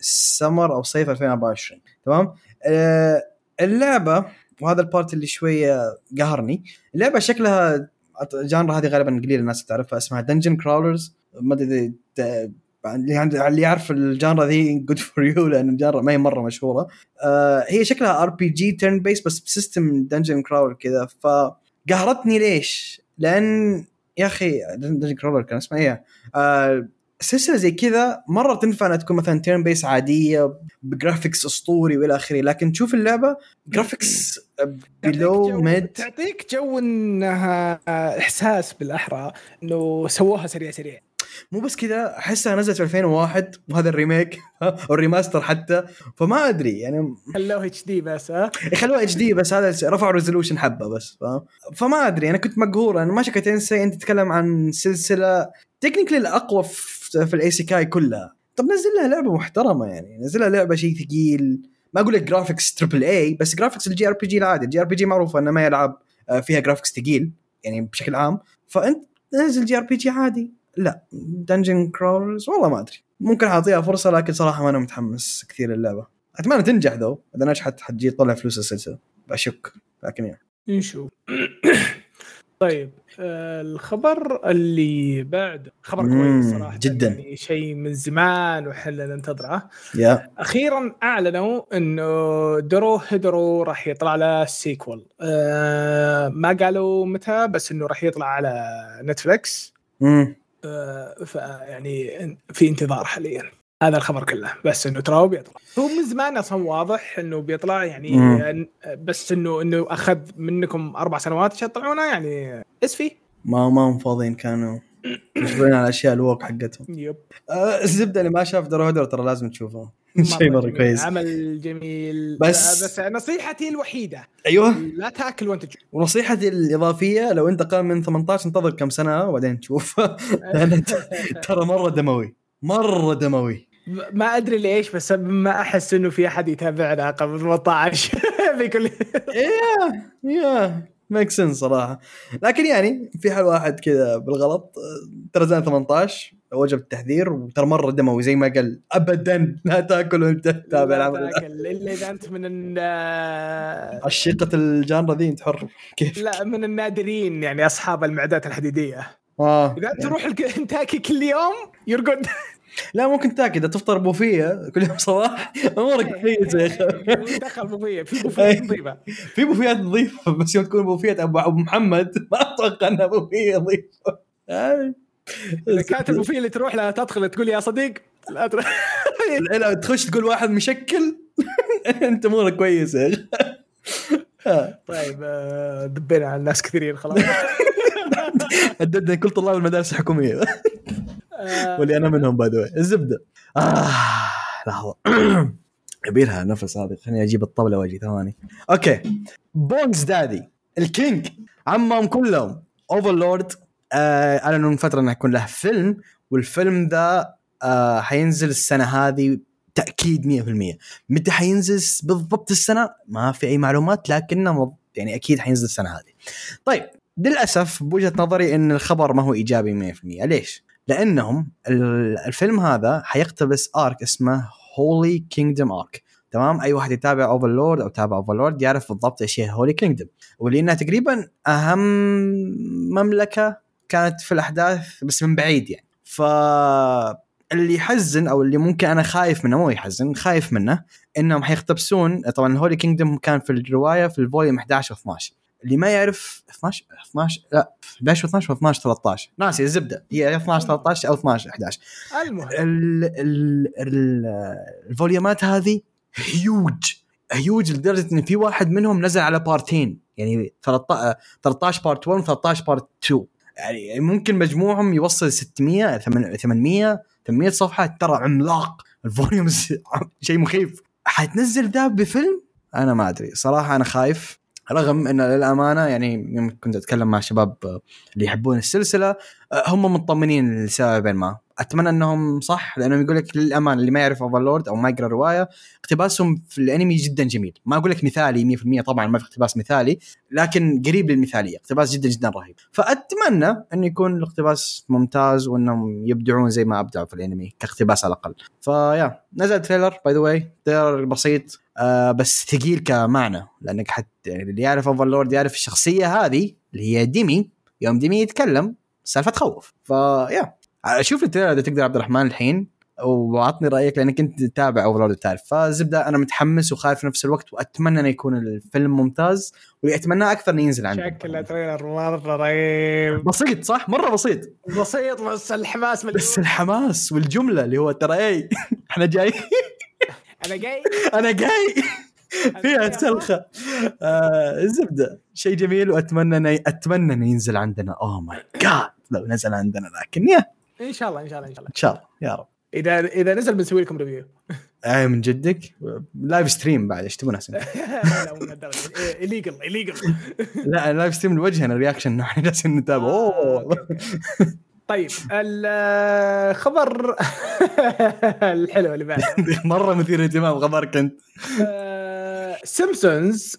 سمر أو صيف 2024 تمام؟ آه، اللعبة وهذا ال part اللي شوية قهرني. اللعبة شكلها genre هذه غالبا قليل الناس تعرفها اسمها dungeon crawlers ما أدري اللي يعرف ال genre ذي good for you لأن ال genre ما هي مرة مشهورة. آه هي شكلها RPG turn based بس ب system dungeon crawler كذا. فقهرتني ليش؟ لأن يا أخي dungeon crawler كان اسمها إيه؟ آه سلسلة زي كذا مرة تنفع إنها تكون مثلا turn based عادية ب graphics أسطوري وإلى آخره لكن تشوف اللعبة graphics below mid تعطيك جو إنها إحساس بالأحرى إنه سووها سريع سريع. مو بس كذا أحسها نزلت في 2001 وهذا ال remake <laughs> أو ال remaster حتى فما أدري يعني. خلوه HD بس ها؟ يخلوها HD بس هذا رفعوا resolution حبة بس فاهم فما أدري أنا كنت مقهور أنا ما شكت تنسي أنت تتكلم عن سلسلة technically الأقوى في, في ال isekai كلها. طب نزل لها لعبة محترمة يعني. نزل لها لعبة شيء ثقيل. ما أقول لك graphics triple A بس graphics ال JRPG العادي. ال JRPG معروفة إنه ما يلعب آه، فيها graphics ثقيل يعني بشكل عام. فأنت نزل JRPG عادي. لا. dungeon crawlers والله ما أدري. ممكن أعطيها فرصة لكن صراحة ما أنا متحمس كثير اللعبه أتمنى تنجح though إذا نجحت حتجي تطلع فلوس السلسلة. بشك. لكن يعني. نشوف. <coughs> طيب آه، الخبر اللي بعد خبر كويس صراحة جداً. يعني شيء من زمان وحنا ننتظره. yeah. أخيرا أعلنوا إنه دوروهيدورو راح يطلع له sequel آه ما قالوا متى بس إنه راح يطلع على نتفلكس امم آه فيعني في انتظار حاليا. هذا الخبر كله بس إنه ترى بيطلع. هو من زمان أصلا واضح إنه بيطلع يعني مم. آه، بس إنه إنه أخذ منكم أربع سنوات عشان تطلعونه يعني اسفي ما ما هم فاضيين كانوا. مشغولين على الاشياء الوك حقتهم. يب. آه، الزبدة اللي ما شاف درو هيدر ترى لازم تشوفه. <laughs> شيء مرة. كويس. عمل جميل. بس- بس نصيحتي الوحيدة أيوه. لا تأكل وأنت تشوف. ونصيحتي الإضافية لو أنت أقل من 18 انتظر كم سنة وبعدين تشوف. <laughs> <laughs> ترى مرة دموي. مرة دموي. ما أدري ليش بس ما أحس إنه في أحد يتابعنا قبل 18 بكل يا yeah make sense صراحة. لكن يعني في حال واحد كذا بالغلط ترى زين 18 وجب التحذير وترى مرة دموي زي ما قال ابدا لا تأكل وانت تتابع. العمل إلا إذا أنت من عشيقة ال genre ذي أنت حر كيف؟ لا من النادرين يعني أصحاب المعدات الحديدية. آه. إذا أنت تروح الكنتاكي كل يوم you're good لا ممكن تاكل إذا تفطر بوفيه كل يوم صباح. أمورك كويسه يا أخي. دخل بوفية في بوفية نظيفة. في بوفيات نظيفة بس يوم تكون بوفيات ابو أبو محمد ما أتوقع إنها بوفية نظيفة. إذا كانت البوفية اللي تروح لها تدخل تقول يا صديق لا تروح. لا تخش تقول واحد مشكل. <laughs> أنت أمورك كويسة يا أخي. آه. طيب آه، دبينا على الناس كثيرين خلاص. هددنا كل طلاب المدارس الحكومية. واللي أنا منهم by the الزبدة. آه لحظة. <clears throat> يبيلها نفس هذه. خليني أجيب الطبلة وأجي ثواني. okay. bones daddy ال king عمهم كلهم. اوفرلورد آه اعلنوا من فترة إنه يكون له فيلم. والفيلم ذا آه حينزل السنة هذه تأكيد 100% متى حينزل بالضبط السنة؟ ما في أي معلومات لكنه يعني أكيد حينزل السنة هذه. طيب للأسف بوجهة نظري إن الخبر ما هو إيجابي 100% ليش؟ لأنهم ال- الفيلم هذا حيقتبس arc اسمه Holy Kingdom arc تمام؟ أي واحد يتابع اوفرلورد أو تابع اوفرلورد يعرف بالضبط إيش هي Holy Kingdom واللي انها تقريبا أهم مملكة كانت في الأحداث بس من بعيد يعني. ف اللي يحزن أو اللي ممكن أنا خايف منه مو يحزن خايف منه إنهم حيقتبسون طبعا Holy Kingdom كان في الرواية في ال volume 11 و 12 اللي ما يعرف 12 12 لا 11 و 12 و 12 13 ناسي الزبدة. هي 12 13 أو 12 11 المهم. ال ال ال الفوليومات هذه هيوج هيوج لدرجة إن في واحد منهم نزل على بارتين يعني 13 13 part 1 و13 part 2 يعني ممكن مجموعهم يوصل 600 800 800 صفحه ترى عملاق. ال volumes <laughs> شيء مخيف. حتنزل ذا بفيلم؟ أنا ما أدري. صراحة أنا خايف. رغم ان للأمانة يعني يوم كنت أتكلم مع شباب اللي يحبون السلسلة هم مطمنين لسبب ما. أتمنى إنهم صح لأنهم يقول لك للامانه اللي ما يعرف اوفرلورد أو ما يقرأ رواية اقتباسهم في الأنمي جدا جميل. ما أقول لك مثالي 100% طبعا ما في اقتباس مثالي لكن قريب للمثالية اقتباس جدا جدا رهيب. فأتمنى انه يكون الاقتباس ممتاز وإنهم يبدعون زي ما أبدعوا في الأنمي كاقتباس على الأقل. ف yeah نزل trailer by the way trailer بسيط آه بس ثقيل كمعنى لأنك حتى يعني اللي يعرف اوفرلورد يعرف الشخصية هذه اللي هي ديمي يوم ديمي يتكلم سالفة تخوف. ف yeah. شوف ال trailer إذا تقدر عبد الرحمن الحين وأعطني رأيك لأنك انت تتابع اوفرلورد وتعرف فزبدة أنا متحمس وخايف في نفس الوقت وأتمنى إنه يكون الفيلم ممتاز واللي اتمناه أكثر إنه ينزل عندي. شكله trailer مرة رهيب. بسيط صح؟ مرة بسيط. بسيط بس الحماس مليون. بس الحماس والجملة اللي هو ترى اي <laughs> إحنا <laughs> جاي. أنا جاي. أنا جاي. فيها سلخه آه الزبده شيء جميل وأتمنى انه أتمنى إنه ينزل عندنا. oh my God لو نزل عندنا لكن yeah إن شاء الله إن شاء الله إن شاء الله. إن شاء الله يا رب. إذا إذا نزل بنسوي لكم review آه من جدك. live stream بعد إيش تبون احسن <laughs> لا مو من الدرجه ال legal ال legal لا live stream لوجهنا <laughs> ال reaction نحن جالسين نتابع. أوه. طيب الخبر <laughs> الحلو اللي بعده. مرة مثير اهتمام خبرك أنت. سيمبسونز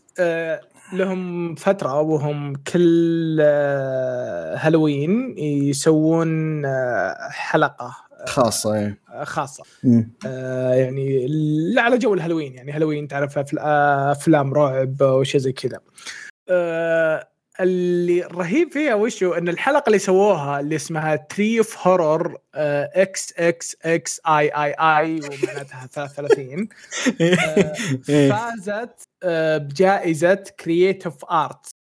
لهم فترة وهم كل آه، هالوين يسوون آه، حلقة إيه. خاصة. مم. آه، يعني لا على جو الهالوين يعني هالوين تعرف أفل- آه، أفلام رعب وشيء زي كذا. آه، اللي رهيب فيها وشو؟ إن الحلقة اللي سووها اللي اسمها تري اوف هورر إكس إكس إكس اي اي اي ومعناتها 33 آه، إيه. فازت آه، بجائزة Creative Arts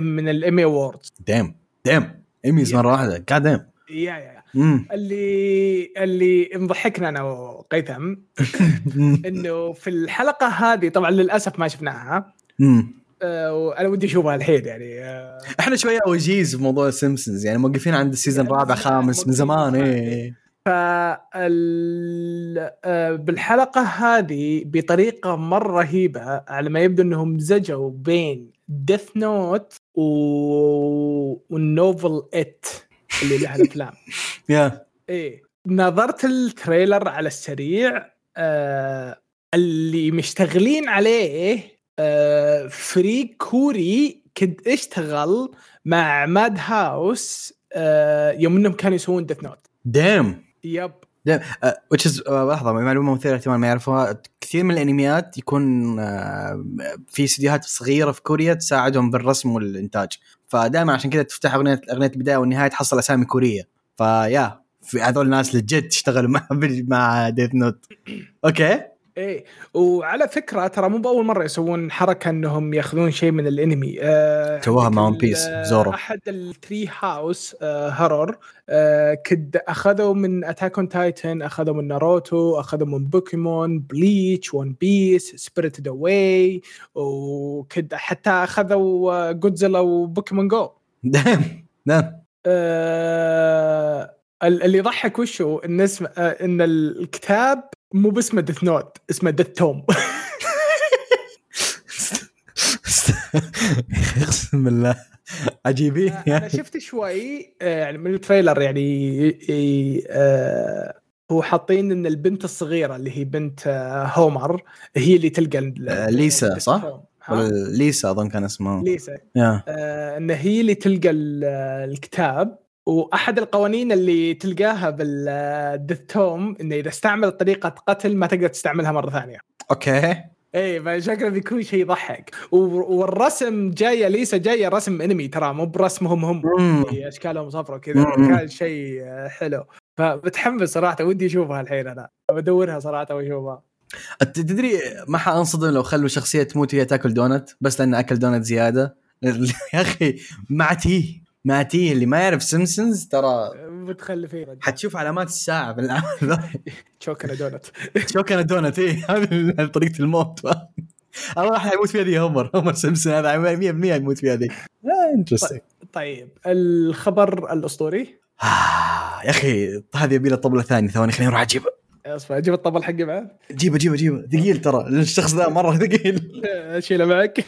من ال Emmy Awards damn Damn. Emmys مرة واحدة. قاعد دام يا يا يا. مم. اللي اللي مضحكنا أنا وقيثم <laughs> إنه في الحلقة هذه طبعا للأسف ما شفناها. مم. آه، وأنا ودي أشوفها الحين يعني آه، إحنا شوية OGs في موضوع السيمبسونز يعني موقفين عند ال season يعني رابع خامس من زمان إيه. إيه. ف ال آه، بالحلقة هذه بطريقة مرة رهيبة على ما يبدو إنهم مزجوا بين Death Note و... والنوفل ات اللي لها الأفلام <laughs> يا إيه نظرت التريلر على السريع آه اللي مشتغلين عليه آه فريق كوري كنت أشتغل مع ماد هاوس آه يوم إنهم كانوا يسوون ديث نوت دام. يب. وتش از لحظة معلومة مثيرة اهتمام ما يعرفوها كثير من الأنميات يكون آه، في استديوهات صغيرة في كوريا تساعدهم بالرسم والإنتاج. فدائما عشان كذا تفتح أغنية أغنية البدايه والنهايه تحصل أسامي كورية. فيا في هذول الناس لجت اشتغلوا مع <laughs> مع ديث نوت أوكي؟ إيه. وعلى فكرة ترى مو بأول مرة يسوون حركة إنهم يأخذون شيء من الأنمي. آه مع ون بيس زورو. أحد التري هاوس آه هرور. آه كد أخذوا من اتاك اون تايتن أخذوا من ناروتو أخذوا من بوكيمون بليتش ون بيس سبيريتد اواي وكد حتى أخذوا Godzilla و Pokemon Go damn damn آه اللي يضحك وشو؟ إن اسم آه إن الكتاب مو باسمه Death Note اسمه Death Tome اقسم بالله. عجيبين أنا يعني. شفت شوي آه، يعني من ال trailer يعني آه، هو حاطين إن البنت الصغيرة اللي هي بنت هومر هي اللي تلقى ليسا، صح؟ ليسا أظن كان اسمه ليسا. آه، إن هي اللي تلقى ال- الكتاب. وأحد القوانين اللي تلقاها بالديث توم إنه إذا استعمل طريقة قتل ما تقدر تستعملها مرة ثانية. أوكي. إيه فشكله بيكون شيء يضحك. والرسم جاية ليسا جاية رسم أنمي ترى مو برسمهم هم. في أشكالهم صفرة كذا. كان شيء آه، حلو. فبتحمس صراحة ودي أشوفها الحين أنا. بدورها صراحة وأشوفها. تدري ما حأنصدم لو خلوا شخصية تموت وهي تأكل دونت؟ بس لأن أكل دونت زيادة. <laughs> يا أخي مع تيه مع تيه اللي ما يعرف سيمسونز ترى متخلفين حتشوف علامات الساعة في العمل ذا شوكنا دونت شو كان دونت إيه هذه طريقة الموت. <laughs> الله راح يموت فيها ذي هومر. هومر سيمسون هذا 100% يموت فيها ذي Interesting طيب الخبر الأسطوري. يا أخي هذه يبي له طبلة ثانية ثواني خليني أروح اجيبها أصبر أجيب الطبل حقي بعد. جيبه جيبه جيبه. ثقيل ترى الشخص ذا مرة ثقيل. <laughs> أشيله معك.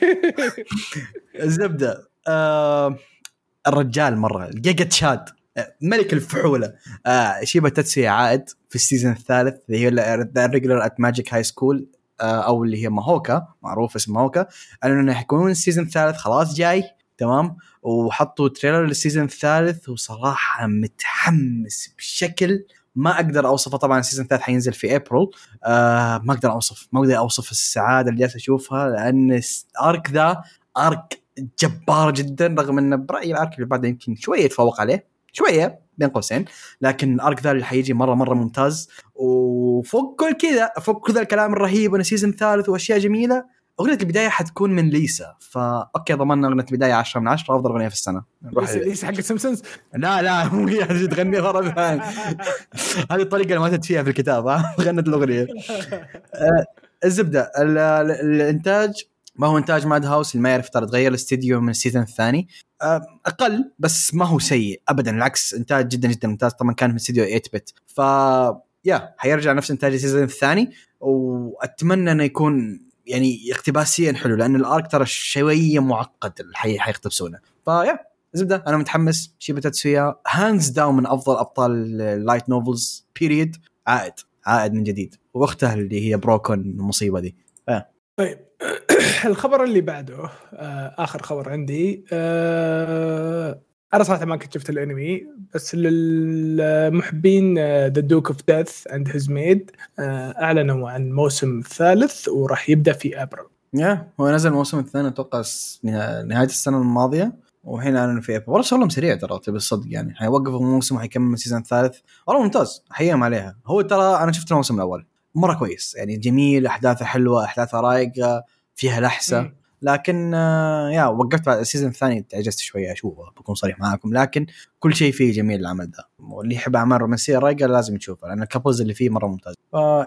<laughs> الزبدة. آه الرجال مرة. Giga Chad آه، ملك الفحولة. آه شيبا تاتسويا عائد في ال season الثالث اللي هي ال Irregular at Magic High School أو اللي هي Mahouka. معروف اسم Mahouka. أعلنوا إنه حيكون ال season الثالث. خلاص جاي. تمام. وحطوا trailer لل season الثالث وصراحة متحمس بشكل ما أقدر أوصفه. طبعا ال season الثالث حينزل في ابريل آه ما أقدر أوصف ما أقدر أوصف السعادة اللي جالس أشوفها لأن arc ذا arc جبار جدا رغم انه برأيي ال arc اللي بعده يمكن شوية يتفوق عليه شوية بين قوسين لكن ال arc ذا اللي حيجي مرة مرة ممتاز. وفوق كل كذا فوق كل الكلام الرهيب انه season ثالث وأشياء جميلة أغنية البداية حتكون من ليسا. فا okay ضمننا أغنية البداية 10 من 10 أفضل أغنية في السنة. نروح ليس ليس حق سيمسونز لا لا مو هي. <laughs> تغني مره ثانية <laughs> هذه الطريقة اللي ماتت فيها في الكتاب ها؟ <laughs> غنت الأغنية. آه، الزبدة ال- ال- الإنتاج؟ ما هو إنتاج Madhouse اللي ما يعرف ترى تغير الاستديو من ال season الثاني. آه، أقل بس ما هو سيء ابدا العكس إنتاج جدا جدا ممتاز. طبعا كان من استديو 8bit ف yeah حيرجع نفس إنتاج ال season الثاني. وأتمنى إنه يكون يعني اقتباسيا حلو لأن ال arc ترى شوية معقد اللي حيقتبسونه. ف yeah زبدة أنا متحمس. شيبا تاتسويا hands down من أفضل أبطال ال light novels period عائد عائد من جديد. وأخته اللي هي brocon المصيبة دي. طيب <clears throat> الخبر اللي بعده آه آخر خبر عندي آه أنا صراحة ما كنت شفت الأنمي بس للمحبين The Duke of Death and His Maid أعلنوا عن موسم ثالث وراح يبدأ في أبريل. yeah هو نزل الموسم الثاني أتوقع نهاية السنة الماضية والحين أعلنوا في أبريل. والله شغلهم سريع ترى تبي الصدق يعني. حيوقفوا الموسم وحيكمل السيزون الثالث والله ممتاز أحييهم عليها. هو ترى أنا شفت الموسم الأول. مرة كويس. يعني جميل أحداثه حلوة أحداثه رايقة فيها لحسة. لكن آه، yeah وقفت بعد ال season الثاني تعجزت شوية أشوفه بكون صريح معاكم. لكن كل شيء فيه جميل العمل ذا واللي يحب أعمال رومانسية رايقة لازم يشوفه لأن ال couples اللي فيه مرة ممتاز.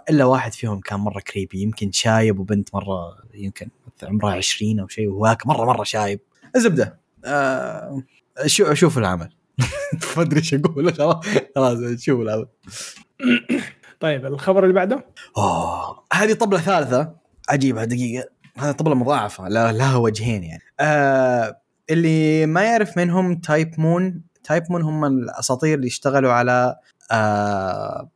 الا واحد فيهم كان مرة creepy يمكن شايب وبنت مرة يمكن عمرها 20 أو شيء وهاك مرة مرة شايب. الزبدة. آه شو شوف العمل. <laughs> ما أدري إيش أقول. <laughs> خلاص شوف العمل. طيب الخبر اللي بعده؟ أوه هذه طبلة ثالثة. عجيبة دقيقة. هذه طبلة مضاعفة لا لها وجهين يعني. آه اللي ما يعرف منهم Type-Moon Type-Moon هم الأساطير اللي اشتغلوا على آه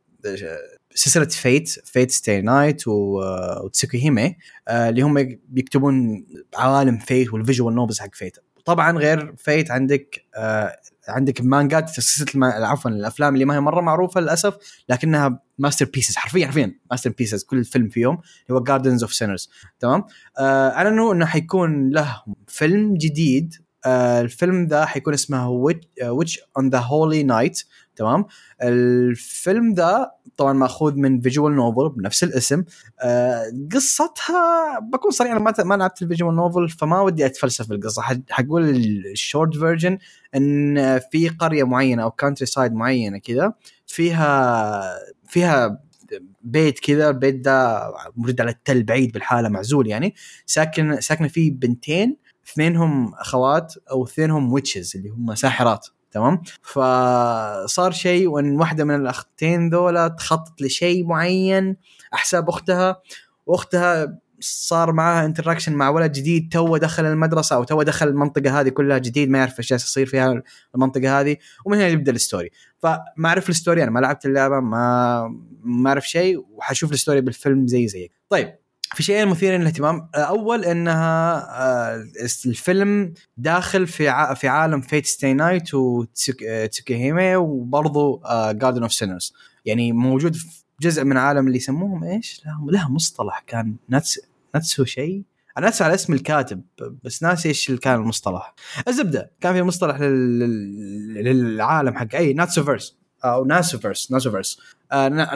سلسلة Fate Fate/stay night و Tsukihime آه اللي هم بيكتبون عوالم Fate وال visual novels حق Fate. طبعا غير Fate عندك آه عندك مانجات سلسلة عفوا الأفلام اللي ما هي مرة معروفة للأسف لكنها masterpieces حرفيا حرفيا masterpieces كل فيلم فيهم اللي هو Gardens of Sinners تمام؟ آه أعلنوا إنه حيكون له فيلم جديد آه الفيلم ذا حيكون اسمه Witch on the Holy Night تمام؟ الفيلم ذا طبعا مأخوذ من visual novel بنفس الاسم. آه قصتها بكون صريح أنا ما ما لعبت ال visual novel فما ودي أتفلسف بالقصة. حقول ال short version إن في قرية معينة أو countryside معينة كذا فيها فيها بيت كذا البيت ده موجود على التل بعيد بالحالة معزول يعني. ساكن ساكنة فيه بنتين اثنينهم أخوات أو اثنينهم witches اللي هم ساحرات. تمام؟ فصار شيء وإن واحدة من الأختين ذولا تخطط لشيء معين حساب أختها وأختها صار معاها interaction مع ولد جديد تو دخل المدرسة أو تو دخل المنطقة هذه كلها جديد ما يعرف إيش يصير فيها المنطقة هذه ومن هنا يبدأ ال story فما أعرف ال story أنا ما لعبت اللعبة ما ما أعرف شيء وحشوف ال story بالفيلم زي زيك. طيب في شيئين مثيرين للاهتمام. أول أنها آه، الفيلم داخل في في عالم Fate/stay night و Tsukihime وبرضه Garden of Sinners يعني موجود في جزء من عالم اللي يسموهم إيش؟ لها, لها مصطلح كان ناتس ناتسو شيء. أنا اسف على اسم الكاتب بس ناسي إيش كان المصطلح. الزبدة كان في مصطلح لل... للعالم حق أي Nasuverse أو Nasuverse Nasuverse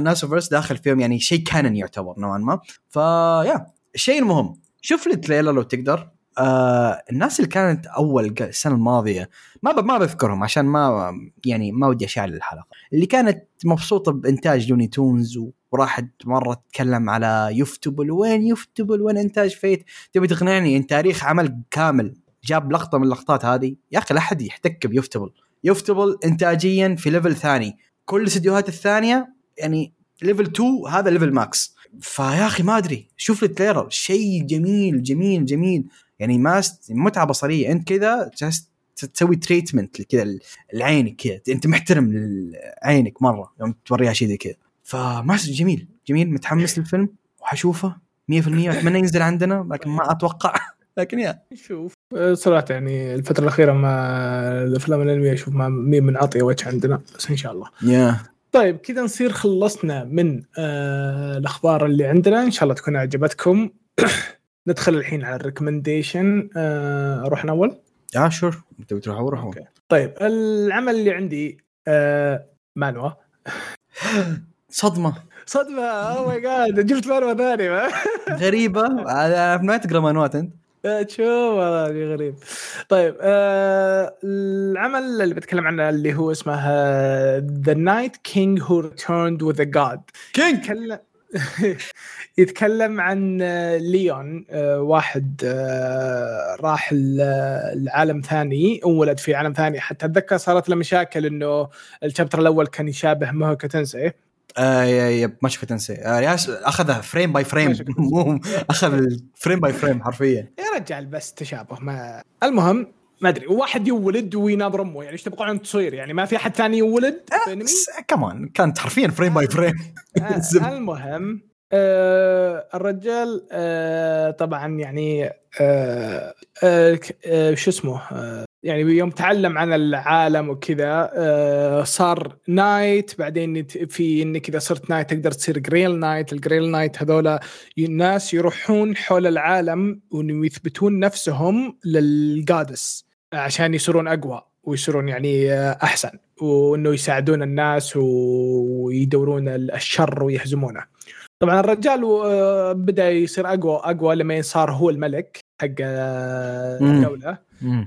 Nasuverse داخل فيهم يعني شيء canon يعتبر نوعا ما. فيا الشيء المهم شوف لي ال trailer لو تقدر. آه الناس اللي كانت أول السنة الماضية ما ما بذكرهم عشان ما يعني ما ودي اشعل الحلقة اللي كانت مبسوطة بإنتاج Looney Tunes وراحت مرة تتكلم على ufotable وين ufotable وين إنتاج Fate تبي تقنعني إن تاريخ عمل كامل جاب لقطة من اللقطات هذه؟ يا أخي لا أحد يحتك ب ufotable. ufotable انتاجيا في level ثاني. كل الاستديوهات الثانية يعني level 2 هذا level max فيا أخي ما أدري شوف ال trailer شيء جميل جميل جميل. يعني ما متعة بصرية. أنت كذا تسوي treatment كذا لعينك كذا. أنت محترم لعينك مرة يوم توريها شيء زي كذا. فما جميل جميل. متحمس للفيلم وحشوفه 100% أتمنى ينزل عندنا لكن ما أتوقع. <laughs> لكن يا. شوف صراحة يعني الفترة الأخيرة ما الأفلام الأنمية أشوف ما مين من عطية وجه عندنا بس إن شاء الله. يا. طيب كذا نصير خلصنا من آه الأخبار اللي عندنا. إن شاء الله تكون عجبتكم <coughs> ندخل الحين على الريكومنديشن. آه أروح أنا أول؟ آه شور تبي تروح أول روح طيب العمل اللي عندي آه مانوا. صدمة. صدمة. oh my God جبت مانوا ثاني. غريبة. <laughs> ما تقرا مانوات أنت. شوف والله غريب. طيب آه العمل اللي بتكلم عنه اللي هو اسمه The Knight King Who Returned with God king يتكلم عن ليون آه، واحد آه، راح لعالم ثاني انولد في عالم ثاني. حتى أتذكر صارت له مشاكل إنه ال chapter الأول كان يشابه Mushoku Tensei. آه yep Mushoku Tensei آه أخذها frame by frame مو أخذ frame by frame حرفيا. يا رجال بس تشابه ما المهم ما أدري واحد يولد ويناظر أمه يعني إيش تبغون تصير؟ يعني ما في أحد ثاني يولد؟ آه كمان كانت حرفيا frame by frame المهم آه الرجال آه طبعا يعني آه آه آه شو اسمه؟ آه يعني يوم تعلم عن العالم وكذا آه صار knight بعدين في إنك إذا صرت knight تقدر تصير grail knight ال grail knight هذولا الناس يروحون حول العالم ويثبتون نفسهم لل goddess عشان يصيرون أقوى ويصيرون يعني آه، أحسن وإنه يساعدون الناس ويدورون الشر ويهزمونه. طبعا الرجال آه، بدأ يصير أقوى أقوى لما صار هو الملك حق الدولة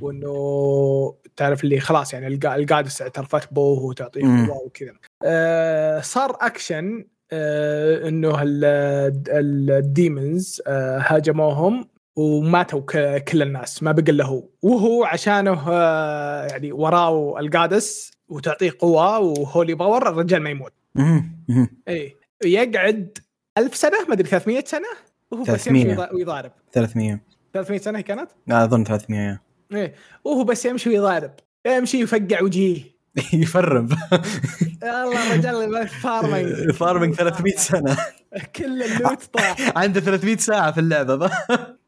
وإنه تعرف اللي خلاص يعني ال goddess اعترفت به وتعطيه قوه وكذا. آه صار أكشن آه إنه ال demons آه هاجموهم وماتوا كل الناس ما بقى إلا هو. وهو عشانه آه يعني وراه ال goddess وتعطيه قوة و holy power الرجال ما يموت. اي يقعد ألف سنة ما أدري 300 سنة وهو 300 ويضارب. 300 300 سنة كانت؟ لا أظن 300 إيه. وهو بس يمشي ويضارب. يمشي يفقع وجهه <laughs> يفرم <laughs> الله رجال farming <laughs> farming 300 سنة. كل ال loot طاح. عنده 300 ساعة في اللعبة.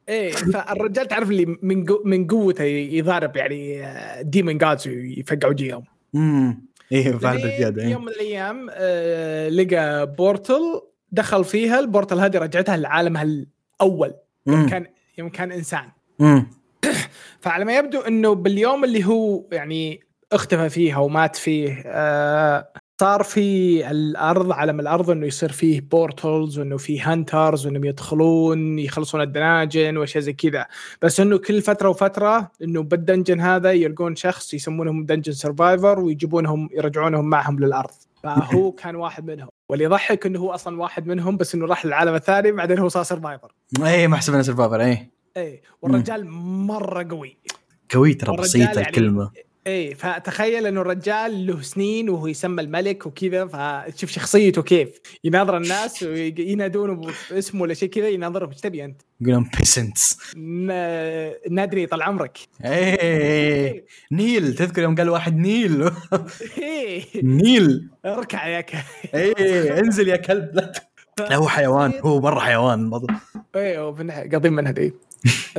إيه فالرجال تعرف اللي من من قوته يضارب يعني demon gods ويفقع وجيههم امم إيه فعلا بزياده يوم من الأيام آه لقى portal دخل فيها ال portal هذه رجعتها لعالمها الأول. كان يوم كان إنسان. <coughs> فعلى ما يبدو إنه باليوم اللي هو يعني اختفى فيه أو مات فيه آه صار في الأرض عالم الأرض إنه يصير فيه portals وإنه في hunters وإنهم يدخلون يخلصون الدناجن وأشياء زي كذا. بس إنه كل فترة وفترة إنه بال dungeon هذا يلقون شخص يسمونهم dungeon survivor ويجيبونهم يرجعونهم معهم للأرض. فهو كان واحد منهم. واللي يضحك إنه هو أصلا واحد منهم بس إنه راح للعالم الثاني بعدين هو صار survivor اي محسب انه survivor اي اي والرجال مرة قوي. قوي ترى بسيطة يعني- الكلمة. إيه فتخيل إنه الرجال له سنين وهو يسمى الملك وكذا فتشوف شخصيته كيف. يناظر الناس وينادونه باسمه ولا شيء كذا يناظرهم إيش تبي أنت؟ يقولون peasants ن- نادري طال عمرك. إيه. نيل تذكر يوم قال واحد نيل؟ إيه، نيل. اركع يا ك. إيه. انزل يا كلب. لا هو حيوان. <laughs> هو مرة حيوان برضو. إيه قاضين منها دي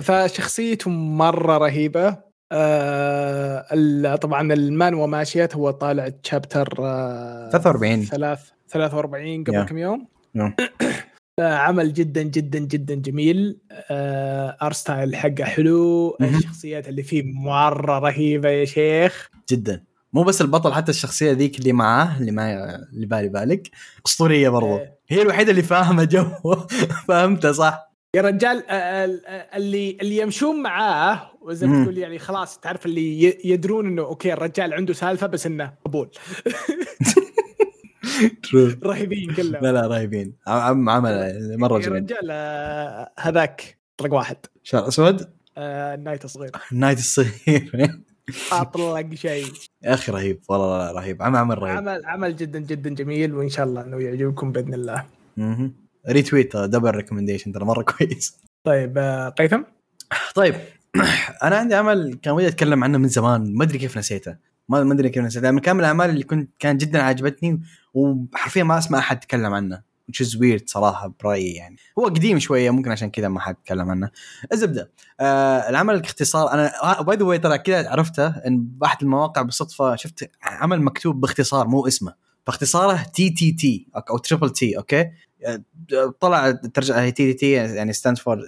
فشخصيته مرة رهيبة. آه طبعا ال manhwa ماشيت هو طالع chapter آه 43 ثلاث 43 قبل يا. كم يوم. <coughs> عمل جدا جدا جدا جميل. آه art style حقه حلو. الشخصيات اللي فيه مرة رهيبة يا شيخ. جدا. مو بس البطل حتى الشخصية ذيك اللي معاه اللي ما اللي بالي بالك. أسطورية برضو. إيه. هي الوحيدة اللي فاهمة جو. <laughs> فهمته صح؟ يا رجال ال- اللي اللي يمشون معاه وزي ما. تقول يعني خلاص تعرف اللي يدرون إنه أوكي الرجال عنده سالفة بس إنه قبول. <laughs> رهيبين كلهم. لا لا رهيبين. عم عمل مرة يا جميل. رجال آه، هذاك طلق واحد. شعر أسود؟ آه، ال knight الصغير. knight الصغير. <laughs> أطلق شيء. يا أخي رهيب والله رهيب. عمل عمل رهيب. عمل عمل جدا جدا جميل وإن شاء الله إنه يعجبكم بإذن الله. retweet double recommendation ترى مرة <laughs> كويس. طيب آه، قيثم؟ طيب <clears throat> أنا عندي عمل كان ودي أتكلم عنه من زمان ما أدري كيف نسيته. ما ما أدري كيف نسيته من كامل الأعمال اللي كنت كان جدا عجبتني وحرفيا ما أسمع أحد يتكلم عنه which is weird صراحة برأيي يعني. هو قديم شوية ممكن عشان كذا ما حد يتكلم عنه. الزبدة. آه العمل باختصار أنا by the way ترى كذا عرفته إن بأحد المواقع بالصدفة شفت عمل مكتوب باختصار مو اسمه. فاختصاره TTT أو triple T أوكي؟ طلع ترجع هي TT يعني stand for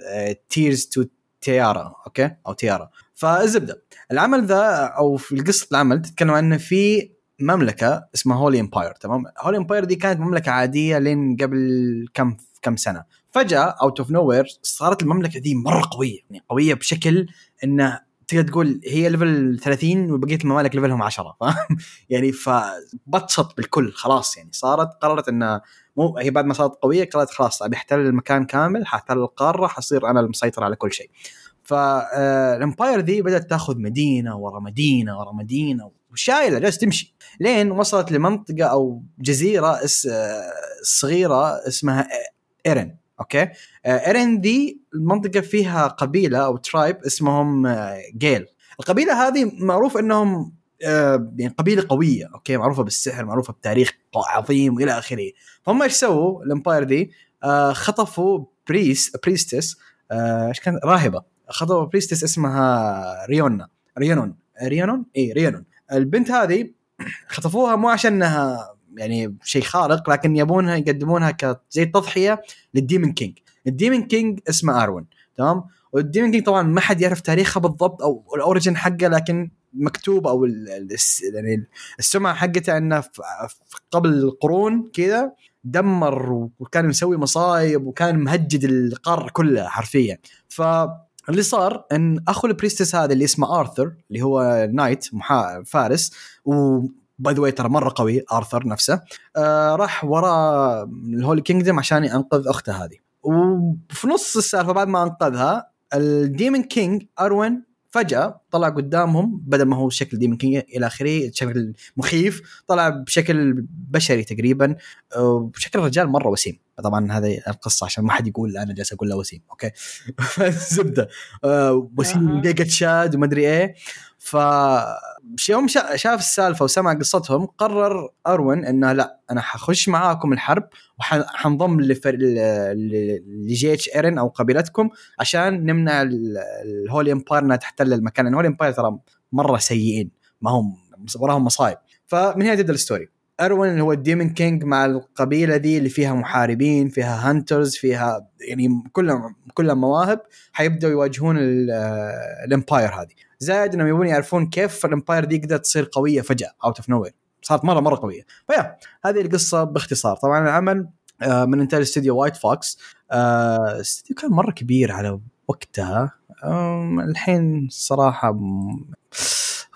Tears to Tiara أوكي؟ أو Tiara فالزبدة. العمل ذا أو في قصة العمل تتكلم عنه في مملكة اسمها Holy Empire تمام؟ Holy Empire دي كانت مملكة عادية لين قبل كم كم سنة. فجأة out of nowhere صارت المملكة دي مرة قوية يعني قوية بشكل إنه تقدر تقول هي level 30 وبقية الممالك level هم 10 فاهم؟ <laughs> يعني فبطشط بالكل خلاص يعني. صارت قررت انها مو هي بعد ما صارت قوية قررت خلاص أبي أحتل المكان كامل حأحتل القارة حصير أنا المسيطر على كل شيء. فال empire ذي بدأت تأخذ مدينة ورا مدينة ورا مدينة وشايلة جالس تمشي. لين وصلت لمنطقة أو جزيرة اس آه، صغيرة اسمها إيرن okay؟ آه، إيرن دي المنطقة فيها قبيلة أو tribe اسمهم آه، جيل. القبيلة هذه معروف إنهم آه، يعني قبيلة قوية okay؟ معروفة بالسحر معروفة بتاريخ عظيم وإلى آخره. فهم إيش سووا ال empire دي؟ آه، خطفوا pries- priestess آه، إيش كان راهبة. خطفوا priestess اسمها ريونا. ريونون. ريونون؟ اي ريونون. البنت هذه <clears throat> خطفوها مو عشان إنها يعني شيء خارق لكن يبونها يقدمونها كزي تضحية لل demon king. ال demon king اسمه أروين. تمام؟ وال demon king طبعا ما حد يعرف تاريخها بالضبط أو ال origin حقه لكن مكتوب أو يعني السمعة حقته إنه قبل قرون كذا دمر وكان مسوي مصايب وكان مهجد القاره كلها حرفيا. فاللي صار إن أخو ال priestess هذا اللي اسمه آرثر اللي هو knight فارس و by the ترى مرة قوي آرثر نفسه آه راح وراء ال holy kingdom عشان ينقذ أخته هذه. وفي نص السالفة بعد ما أنقذها ال demon king أروين فجأة طلع قدامهم بدل ما هو شكل demon king إلى آخره شكل مخيف طلع بشكل بشري تقريبا بشكل رجال مرة وسيم. طبعا هذه القصة عشان ما حد يقول أنا جالس أقول له وسيم okay؟ <laughs> زبدة. آه، وسيم. gigachad وما أدري إيه. ف يوم شا- شاف السالفة وسمع قصتهم قرر أروين إنه لا أنا حخش معاكم الحرب وحنضم لفر... ل- ل- لجيش ايرن أو قبيلتكم عشان نمنع ال- ال Holy Empire إنها تحتل المكان. لأن ال Holy Empire ترى مرة سيئين ما هم وراهم مصايب. فمن هنا تبدأ ال story. أروين اللي هو ال demon king مع القبيلة دي اللي فيها محاربين فيها hunters فيها يعني كلها كلها مواهب حيبدأوا يواجهون ال- ال empire هذه. زائد إنهم يبون يعرفون كيف ال empire دي قدرت تصير قوية فجأة out of nowhere صارت مرة مرة قوية. ف yeah هذه القصة باختصار. طبعا العمل آه، من انتاج استوديو White Fox استوديو كان مرة كبير على وقتها. الحين صراحة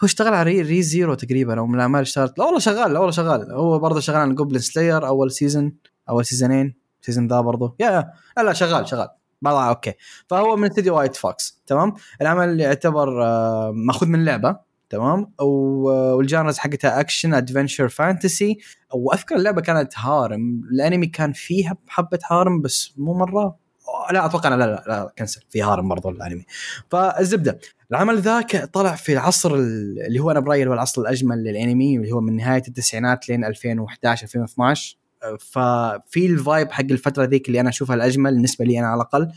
هو اشتغل على Re:Zero تقريبا أو من الأعمال اشتغلت. لا والله شغال لا والله شغال. هو برضه شغال على Goblin Slayer أول season أول سيزونين season ذا برضه. يا لا لا شغال شغال. والله okay. فهو من استديو White Fox تمام؟ العمل اللي يعتبر آه، مأخوذ من لعبة تمام؟ وال genres حقتها action adventure fantasy وأذكر اللعبة كانت harem. الأنمي كان فيها حبة harem بس مو مره لا أتوقع لا لا, لا cancel في harem برضو الأنمي. فالزبدة العمل ذاك طلع في العصر ال- اللي هو أنا برأيي هو العصر الأجمل للأنمي اللي هو من نهاية التسعينات لين 2011 2012 ففي ال vibe حق الفترة ذيك اللي أنا أشوفها الأجمل بالنسبة لي أنا على الأقل.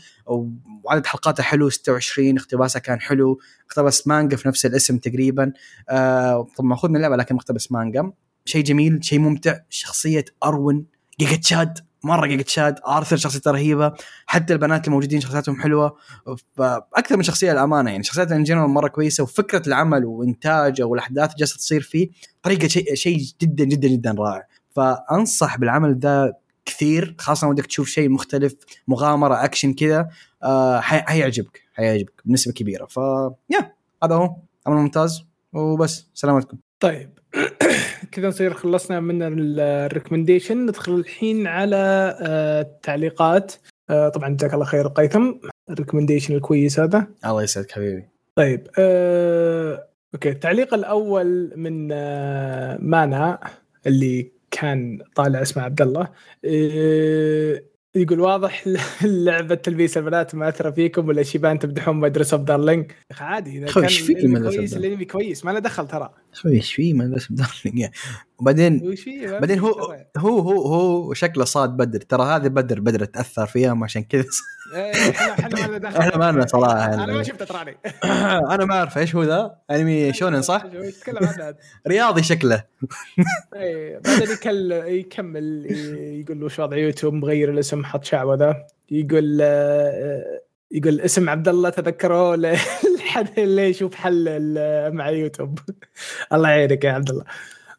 وعدد حلقاتها حلو 26 اقتباسها كان حلو. اقتبس مانجا في نفس الاسم تقريبا. آه طبعا ماخوذ من اللعبة لكن مقتبس مانجا شيء جميل شيء ممتع. شخصية أروين giga chad مرة giga chad آرثر شخصيته رهيبة. حتى البنات الموجودين شخصياتهم حلوة. فأكثر من شخصية الأمانة يعني. شخصيات in general مرة كويسة. وفكرة العمل وإنتاجه والأحداث جالسة تصير فيه طريقة شيء شيء جدا جدا جدا رائع. فأنصح بالعمل ذا كثير. خاصة ودك تشوف شيء مختلف مغامرة اكشن كذا آه حي- حيعجبك. حيعجبك بنسبة كبيرة. ف يا هذا هو. عمل ممتاز. وبس. سلامتكم. طيب. كذا نصير خلصنا من ال recommendation ندخل الحين على آه، التعليقات. آه، طبعا جزاك الله خير قيثم. ال recommendation الكويس هذا. الله يسعدك حبيبي. طيب آه، okay. التعليق الأول من آه، مانا اللي كان طالع اسمه عبد الله. يقول واضح <laughs> لعبة تلبيس البنات مأثرة فيكم ولا شيبان تمدحون My Dress-Up Darling يا أخي عادي إذا كان مدرسة كويس؟ الأنمي كويس ما له دخل ترى. أخوي إيش في ما بس darling وبعدين بعدين هو. هو هو هو شكله صاد بدر. ترى هذه بدر بدر تأثر فيها عشان كذا. إيه، إحنا إحنا ما لنا <laughs> لنا صراحة أنا يعني. ما شفته تراني. <coughs> أنا ما أعرف إيش هو ذا. أنمي شونن صح؟ <laughs> رياضي شكله. <laughs> إيه، بعدين يكمل يقول له وش وضع يوتيوب مغير الاسم حط شعوذه يقول آه، يقول اسم عبد الله تذكره لحد اللي يشوف حل مع يوتيوب. الله يعينك يا عبد الله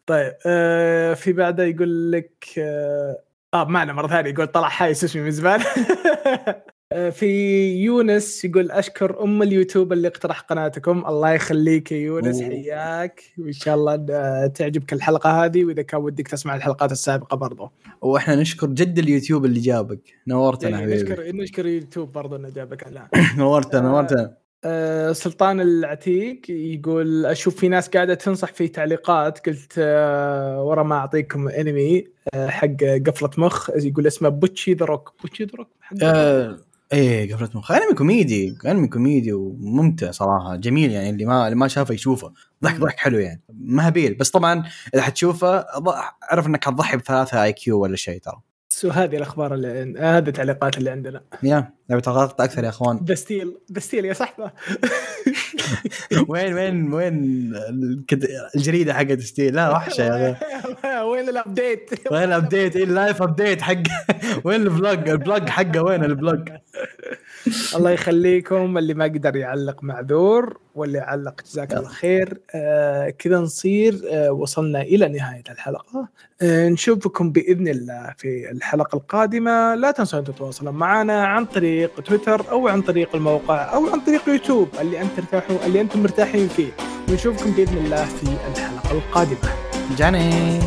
طيب آه، في بعده يقول لك آه آه، معنا مرة ثانية يقول طلع حايس اسمي من زمان. <laughs> آه، في يونس يقول أشكر أم اليوتيوب اللي اقترح قناتكم. الله يخليك يا يونس. حياك. وإن شاء الله آه، تعجبك الحلقة هذه وإذا كان ودك تسمع الحلقات السابقة برضو. وإحنا نشكر جد اليوتيوب اللي جابك. نورتنا يعني حبيبي. نشكر نشكر يوتيوب برضو إنه جابك على <laughs> نورتنا نورتنا. آه، سلطان العتيق يقول أشوف في ناس قاعدة تنصح في تعليقات. قلت آه، ورا ما أعطيكم انمي آه، حق قفلة مخ. يقول اسمه Bocchi the Rock. Bocchi the Rock؟ إيه قفلت مخ. أنمي كوميدي أنمي كوميدي وممتع صراحة. جميل يعني اللي ما اللي ما شافه يشوفه. ضحك ضحك حلو يعني. مهبيل. بس طبعا إذا حتشوفه أعرف إنك حتضحي بثلاثة IQ ولا شيء ترى. وهذه الأخبار اللي هذه التعليقات اللي عندنا. يا نبي تغطي أكثر يا أخوان. ذا ستيل ذا ستيل يا صحبه <laughs> وين وين وين الجريدة حقت ستيل لا وحشة يا <laughs> وين ال update وين ال update إيه ال live update حق <laughs> وين ال vlog ال blog حقه وين ال blog الله يخليكم. اللي ما قدر يعلق معذور واللي علق جزاك الله خير. آه كذا نصير. آه وصلنا إلى نهاية الحلقة. آه نشوفكم بإذن الله في الحلقة القادمة. لا تنسوا ان تتواصلون معنا عن طريق تويتر أو عن طريق الموقع أو عن طريق يوتيوب اللي انت ترتاحوا اللي أنتم مرتاحين فيه. ونشوفكم بإذن الله في الحلقة القادمة. جاني.